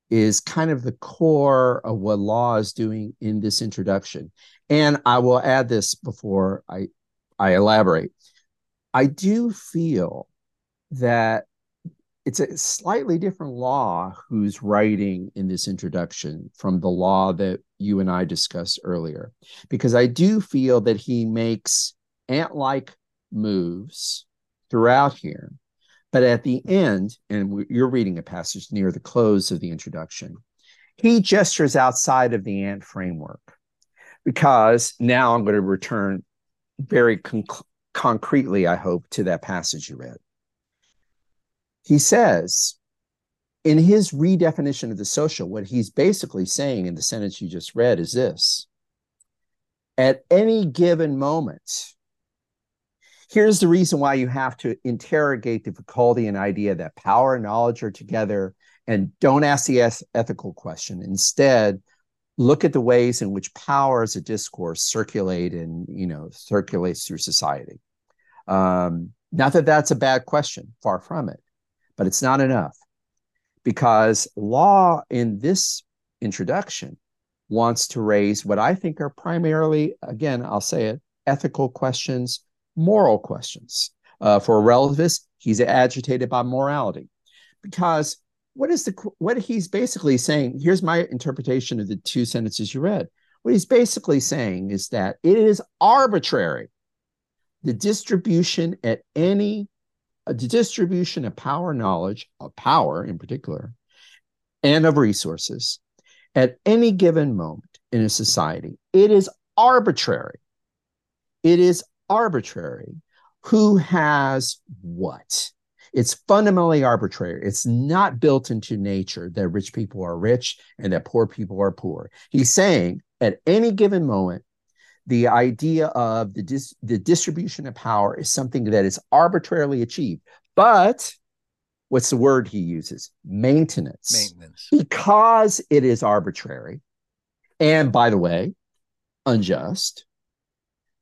is kind of the core of what law is doing in this introduction. And I will add this before I I elaborate. I do feel that it's a slightly different law who's writing in this introduction from the law that you and I discussed earlier, because I do feel that he makes ant like moves throughout here. But at the end, and you're reading a passage near the close of the introduction, he gestures outside of the ant framework. Because now I'm going to return very conc- concretely, I hope, to that passage you read. He says, in his redefinition of the social, what he's basically saying in the sentence you just read is this at any given moment, here's the reason why you have to interrogate the Foucauldian idea that power and knowledge are together and don't ask the ethical question. Instead, look at the ways in which power as a discourse circulate and you know circulates through society. Um, not that that's a bad question, far from it, but it's not enough because law in this introduction wants to raise what I think are primarily, again, I'll say it, ethical questions, moral questions. Uh, for a relativist, he's agitated by morality because what is the what he's basically saying? Here's my interpretation of the two sentences you read. What he's basically saying is that it is arbitrary the distribution at any the distribution of power knowledge of power in particular and of resources at any given moment in a society. It is arbitrary. It is arbitrary who has what. It's fundamentally arbitrary. It's not built into nature that rich people are rich and that poor people are poor. He's saying at any given moment the idea of the dis- the distribution of power is something that is arbitrarily achieved but what's the word he uses maintenance Maintenance. because it is arbitrary and by the way unjust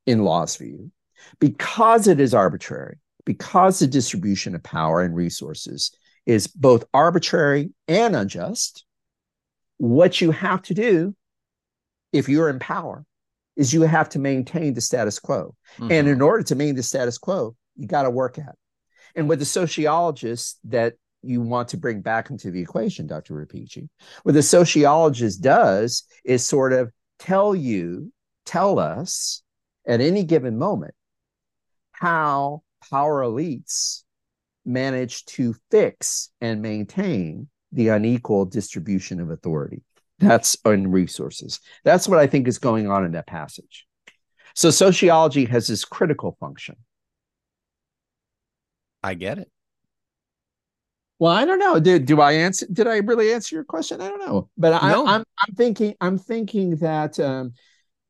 in law's view because it is arbitrary because the distribution of power and resources is both arbitrary and unjust what you have to do if you're in power is you have to maintain the status quo and Mhm. in order to maintain the status quo, you got to work at. it. And with the sociologist that you want to bring back into the equation, Dr. Rapici, what the sociologist does is sort of tell you, tell us at any given moment how power elites manage to fix and maintain the unequal distribution of authority. That's on resources. That's what I think is going on in that passage. So sociology has this critical function. I get it. Well, I don't know. Did do I answer? Did I really answer your question? I don't know. But I, No. I'm I'm thinking I'm thinking that um,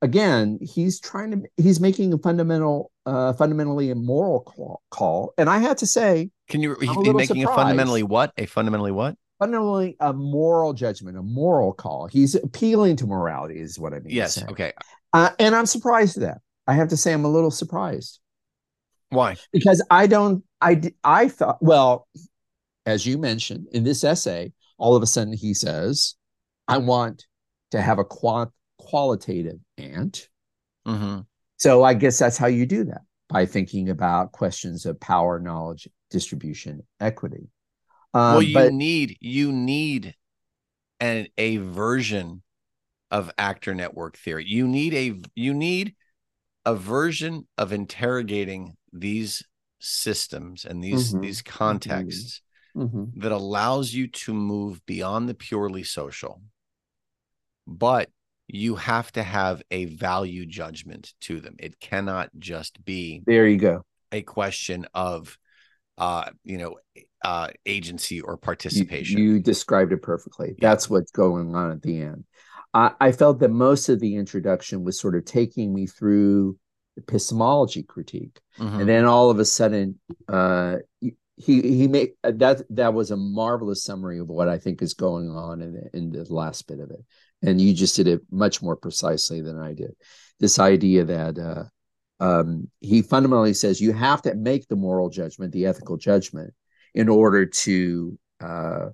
again he's trying to he's making a fundamental uh, fundamentally immoral call, call, and I had to say Can you? I'm a He, little making a fundamentally what? A fundamentally what? Fundamentally a moral judgment, a moral call. He's appealing to morality, is what I mean. Yes. Okay. Uh, and I'm surprised at that. I have to say, I'm a little surprised. Why? Because I don't. I I thought. Well, as you mentioned in this essay, all of a sudden he says, "I want to have a quant qualitative ant." Mm-hmm. So I guess that's how you do that by thinking about questions of power, knowledge, distribution, equity. Um, well, you but, need you need an a version of actor network theory. You need a you need a version of interrogating these systems and these mm-hmm, these contexts mm-hmm. that allows you to move beyond the purely social. But you have to have a value judgment to them. It cannot just be there you go. A question of uh, you know, uh, agency or participation. You, you described it perfectly. Yeah. That's what's going on at the end. I, I felt that most of the introduction was sort of taking me through epistemology critique, mm-hmm. and then all of a sudden, uh, he he made that that was a marvelous summary of what I think is going on in the, in the last bit of it, and you just did it much more precisely than I did. This idea that uh, um, he fundamentally says you have to make the moral judgment, the ethical judgment, in order to uh,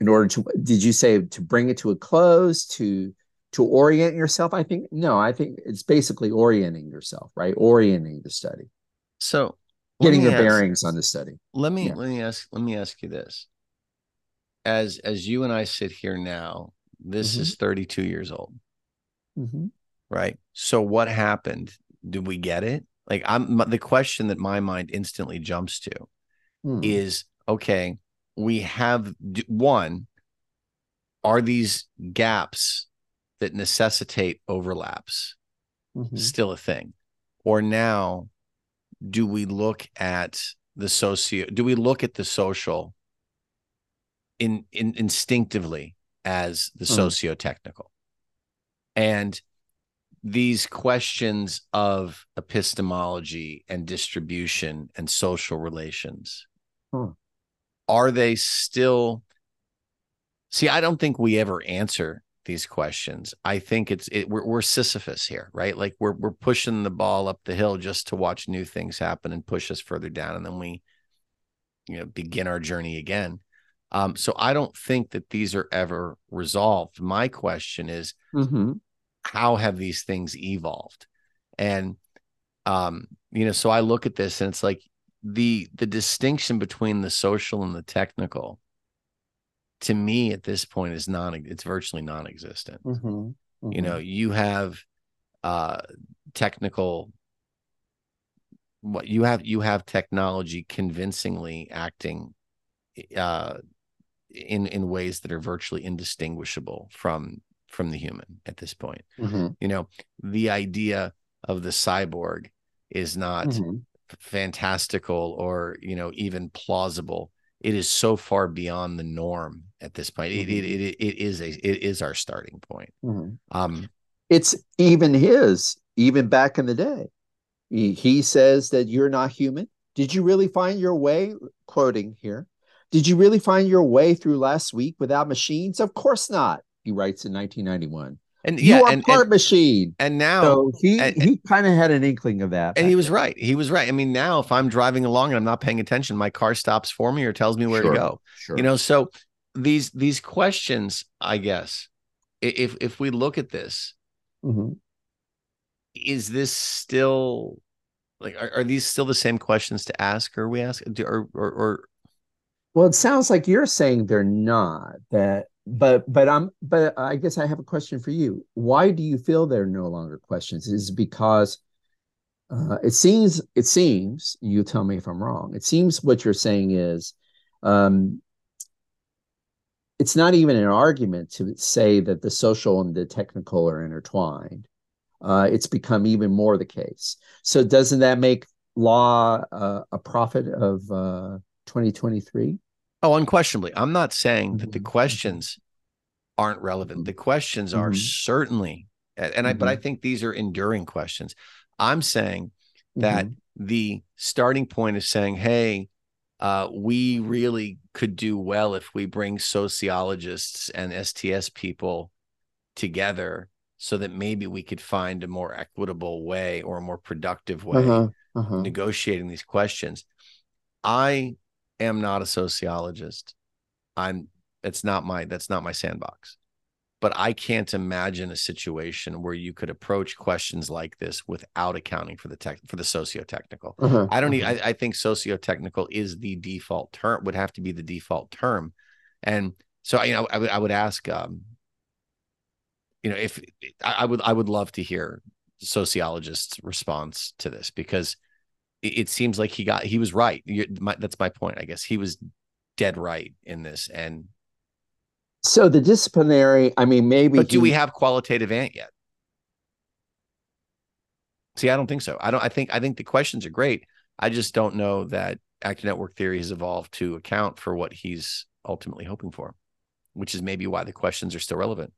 in order to did you say to bring it to a close to to orient yourself i think no i think it's basically orienting yourself right orienting the study so getting your bearings on the study let me yeah. let me ask let me ask you this as as you and i sit here now this mm-hmm. is 32 years old mm-hmm. Right so what happened did we get it like i'm the question that my mind instantly jumps to hmm. is okay, we have one, are these gaps that necessitate overlaps mm-hmm. still a thing? Or now, do we look at the socio, do we look at the social in, in instinctively as the mm-hmm. socio-technical? And these questions of epistemology and distribution and social relations Hmm. Are they still? See, I don't think we ever answer these questions. I think it's it, we're, we're Sisyphus here, right? Like we're we're pushing the ball up the hill just to watch new things happen and push us further down, and then we, you know, begin our journey again. Um, so I don't think that these are ever resolved. My question is, mm-hmm. How have these things evolved? And um, you know, so I look at this and it's like the the distinction between the social and the technical to me at this point is non it's virtually non-existent mm-hmm, mm-hmm. you know you have uh technical what you have you have technology convincingly acting uh in in ways that are virtually indistinguishable from from the human at this point. Mm-hmm. you know the idea of the cyborg is not mm-hmm. fantastical or you know even plausible. It is so far beyond the norm at this point. Mm-hmm. it, it, it, it is a it is our starting point. Mm-hmm. um it's even his even back in the day. He, he says that you're not human. Did you really find your way quoting here did you really find your way through last week without machines? Of course not he writes in 1991 and yeah, you are and, part and, machine. And now so he and, he kind of had an inkling of that. And he was then. right. He was right. I mean, now if I'm driving along and I'm not paying attention, my car stops for me or tells me where sure, to go. Sure. You know, so these these questions, I guess, if if we look at this, mm-hmm. is this still like are, are these still the same questions to ask or we ask or or, or well, it sounds like you're saying they're not. That but but i'm but i guess i have a question for you. Why do you feel there are no longer questions? Is because uh, it seems it seems you tell me if i'm wrong it seems what you're saying is um, it's not even an argument to say that the social and the technical are intertwined. Uh, it's become even more the case. So doesn't that make law uh, a prophet of 2023 uh, Oh, unquestionably. I'm not saying that the mm-hmm. questions aren't relevant. The questions are mm-hmm. certainly, and mm-hmm. I, but I mm-hmm. think these are enduring questions. I'm saying that mm-hmm. the starting point is saying, hey, uh, we really could do well if we bring sociologists and STS people together so that maybe we could find a more equitable way or a more productive way uh-huh, uh-huh. negotiating these questions. I am not a sociologist. I'm it's not my that's not my sandbox but I can't imagine a situation where you could approach questions like this without accounting for the tech for the socio-technical. Uh-huh, I don't uh-huh. need, I, I think socio-technical is the default term, would have to be the default term. And so you know, I, I would ask um, you know, if I would I would love to hear sociologists' response to this because it, seems like he got he was right. My, that's my point, I guess. He was dead right in this and so the disciplinary, I mean, maybe. But do we have qualitative ant yet? See, I don't think so. I don't. I think. I think the questions are great. I just don't know that actor network theory has evolved to account for what he's ultimately hoping for, which is maybe why the questions are still relevant.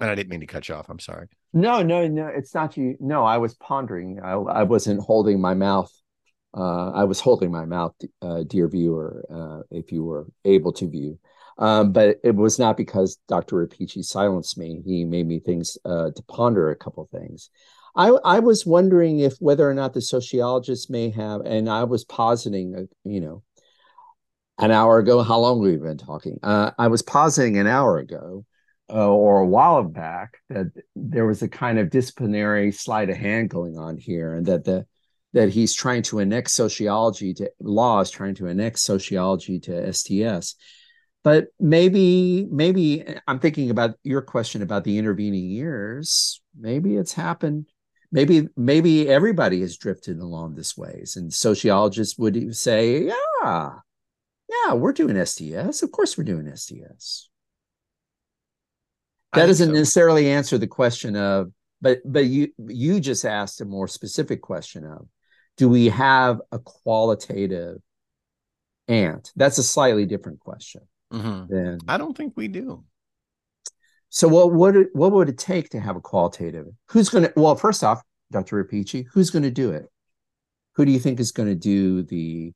And I didn't mean to cut you off. I'm sorry. No, no, no. It's not you. No, I was pondering. I, I wasn't holding my mouth uh, I was holding my mouth, uh, dear viewer, uh, if you were able to view. Um, but it was not because Dr. Repici silenced me. He made me things uh, to ponder a couple things. I, I was wondering if whether or not the sociologists may have, and I was positing, uh, you know, an hour ago, how long we've been talking. Uh, I was positing an hour ago Uh, or a while back that there was a kind of disciplinary sleight of hand going on here, and that the that he's trying to annex sociology to law is trying to annex sociology to STS. But maybe, maybe uh, I'm thinking about your question about the intervening years. Maybe it's happened. Maybe, maybe everybody has drifted along this ways, and sociologists would say, "Yeah, yeah, we're doing STS. Of course, we're doing STS." That doesn't so. necessarily answer the question of, but but you you just asked a more specific question of do we have a qualitative ant? That's a slightly different question. Mm-hmm. Than, I don't think we do. So what would what would it take to have a qualitative? Who's going to? Well, first off, Dr. Repici, who's going to do it? Who do you think is going to do the?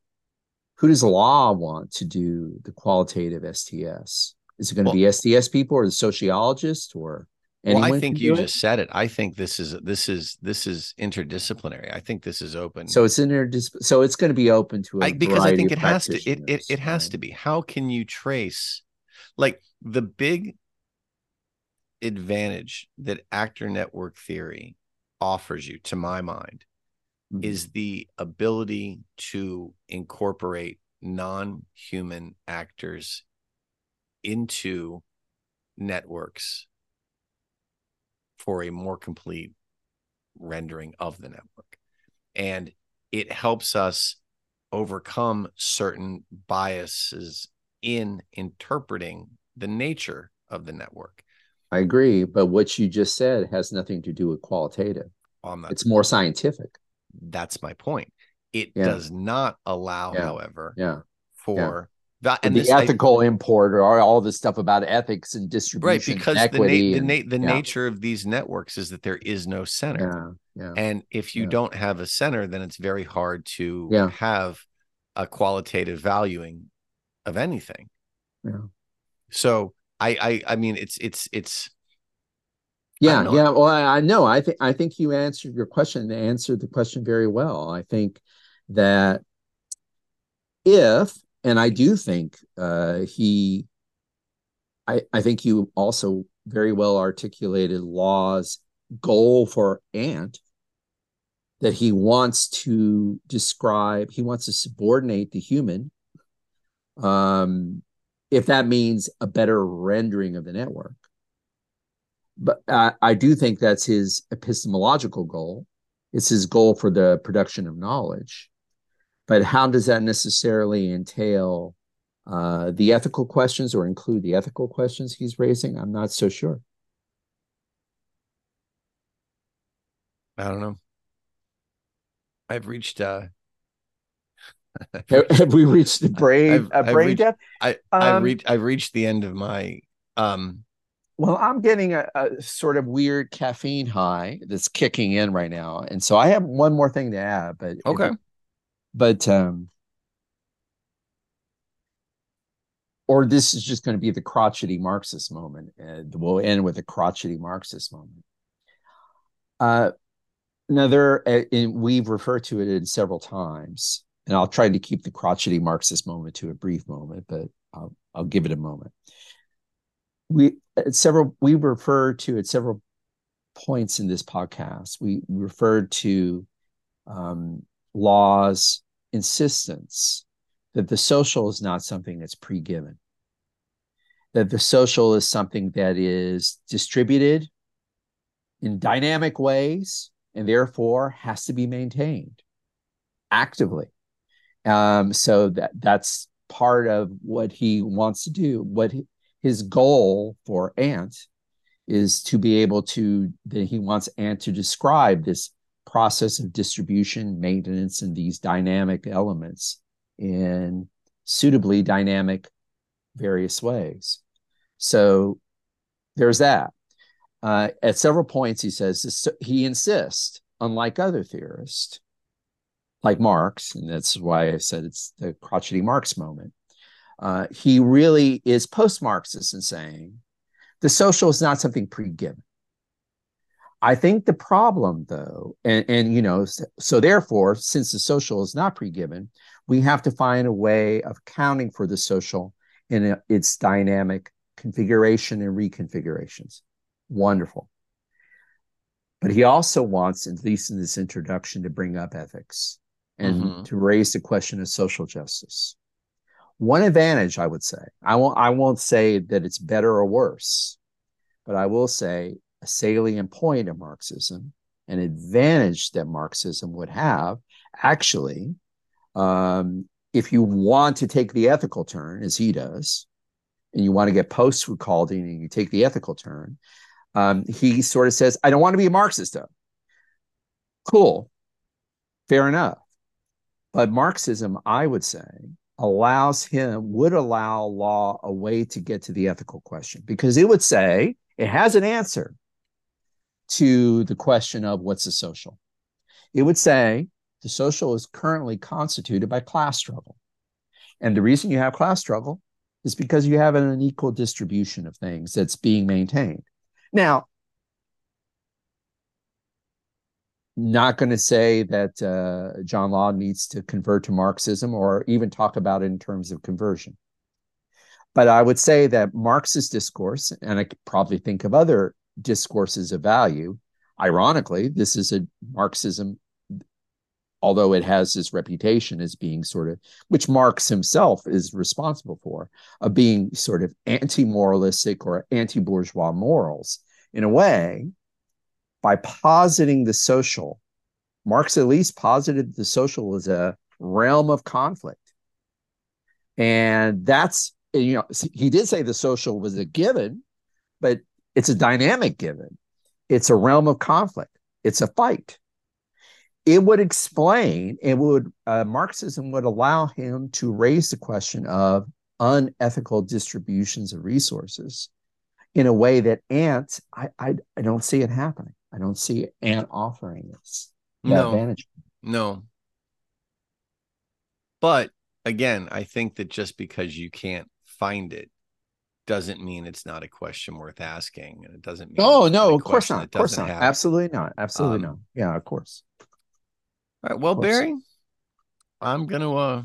Who does law want to do the qualitative STS? Is it going to well, be STS people or the sociologists or? Anyone well, I think you just said it. I think this is this is this is interdisciplinary. I think this is open. So it's interdisciplinary. So it's going to be open to I, because I think it has to. It it, it has right? to be. How can you trace, like the big advantage that actor network theory offers you, to my mind, mm-hmm. is the ability to incorporate non-human actors into networks for a more complete rendering of the network. And it helps us overcome certain biases in interpreting the nature of the network. I agree, but what you just said has nothing to do with qualitative. it's more scientific. That's my point. It yeah. does not allow, yeah. however, yeah. for that, and the this, ethical I, import or all this stuff about ethics and distribution, right? Because equity the, na- and, the, na- the yeah. nature of these networks is that there is no center, yeah, yeah, and if you don't have a center, then it's very hard to have a qualitative valuing of anything. Yeah. So I, I, I mean, it's, it's, it's. Yeah, yeah. Well, I, I know. I think I think you answered your question. and Answered the question very well. I think that if and I do think uh, he, I, I think you also very well articulated Law's goal for Ant that he wants to describe, he wants to subordinate the human. Um, if that means a better rendering of the network. But I, I do think that's his epistemological goal. It's his goal for the production of knowledge but how does that necessarily entail uh, the ethical questions or include the ethical questions he's raising? I'm not so sure. I don't know. I've reached. uh have, have we reached the (laughs) brain uh, brain reached, depth? I um, I reached I reached the end of my um Well, I'm getting a, a, sort of weird caffeine high that's kicking in right now, and so I have one more thing to add. But okay, but um, or this is just going to be the crotchety Marxist moment, and we'll end with a crotchety Marxist moment. Uh, another, uh, we've referred to it in several times, and I'll try to keep the crotchety Marxist moment to a brief moment, but I'll, I'll give it a moment. We several we refer to at several points in this podcast. We referred to um, Law's insistence that the social is not something that's pre-given that the social is something that is distributed in dynamic ways and therefore has to be maintained actively um, so that that's part of what he wants to do. What he, his goal for Ant is to be able to that he wants Ant to describe this process of distribution, maintenance, and these dynamic elements in suitably dynamic various ways. So there's that. Uh, at several points, he says he insists, unlike other theorists, like Marx, and that's why I said it's the crotchety Marx moment. Uh, he really is post-Marxist in saying the social is not something pre-given. I think the problem, though, and, and you know, so, so therefore, since the social is not pre-given, we have to find a way of accounting for the social in a, its dynamic configuration and reconfigurations. Wonderful. But he also wants, at least in this introduction, to bring up ethics and mm-hmm. to raise the question of social justice. One advantage, I would say, I won't, I won't say that it's better or worse, but I will say a salient point of Marxism, an advantage that Marxism would have, actually, um, if you want to take the ethical turn, as he does, and you want to get post Ricardian and you take the ethical turn, um, he sort of says, I don't want to be a Marxist, though. Cool. Fair enough. But Marxism, I would say, allows him, would allow law a way to get to the ethical question because it would say it has an answer to the question of what's the social. It would say the social is currently constituted by class struggle. And the reason you have class struggle is because you have an unequal distribution of things that's being maintained. Now, not going to say that uh, John Law needs to convert to Marxism or even talk about it in terms of conversion. But I would say that Marxist discourse, and I could probably think of other discourses of value. Ironically, this is a Marxism, although it has this reputation as being sort of, which Marx himself is responsible for, of being sort of anti moralistic or anti bourgeois morals. In a way, by positing the social, Marx at least posited the social as a realm of conflict. And that's, you know, he did say the social was a given, but it's a dynamic given. It's a realm of conflict. It's a fight. It would explain, it would, uh, Marxism would allow him to raise the question of unethical distributions of resources in a way that Ant, I, I, I don't see it happening. I don't see Ant offering this. no, advantage. No. But again, I think that just because you can't find it doesn't mean it's not a question worth asking. And it doesn't mean Oh no, of course not. Of course not. Happen. Absolutely not. Absolutely um, not. Yeah, of course. All right. Well, Barry, I'm gonna uh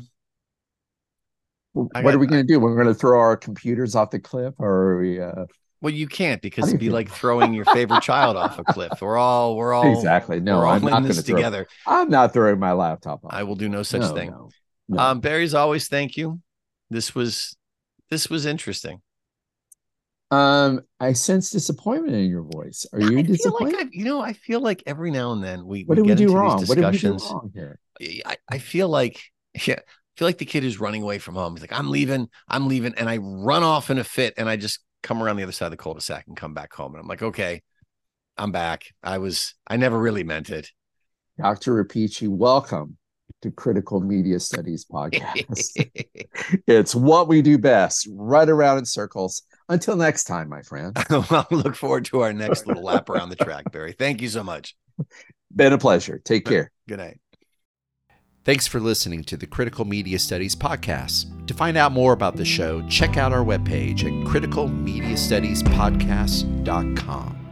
what got, are we going to do? We're going to throw our computers off the cliff, or are we? Uh, well, you can't because it'd be like throwing your favorite child off a cliff. We're all we're all exactly no. We're all I'm in this throw, together. I'm not throwing my laptop. Off. I will do no such no, thing. No, no. Um, Barry's always thank you. This was this was interesting. Um, I sense disappointment in your voice. Are you I disappointed? Like I, you know, I feel like every now and then we what we did we do wrong? What did we do wrong here? I, I feel like (laughs) yeah, I feel like the kid who's running away from home. He's like, I'm leaving, I'm leaving, and I run off in a fit, and I just come around the other side of the cul-de-sac and come back home. And I'm like, okay, I'm back. I was, I never really meant it. Dr. Rapici, welcome to Critical Media Studies (laughs) podcast. (laughs) it's what we do best, run around in circles. Until next time, my friend. (laughs) well, look forward to our next little (laughs) lap around the track, Barry. Thank you so much. Been a pleasure. Take care. Good night. Thanks for listening to the Critical Media Studies podcast. To find out more about the show, check out our webpage at criticalmediastudiespodcast.com.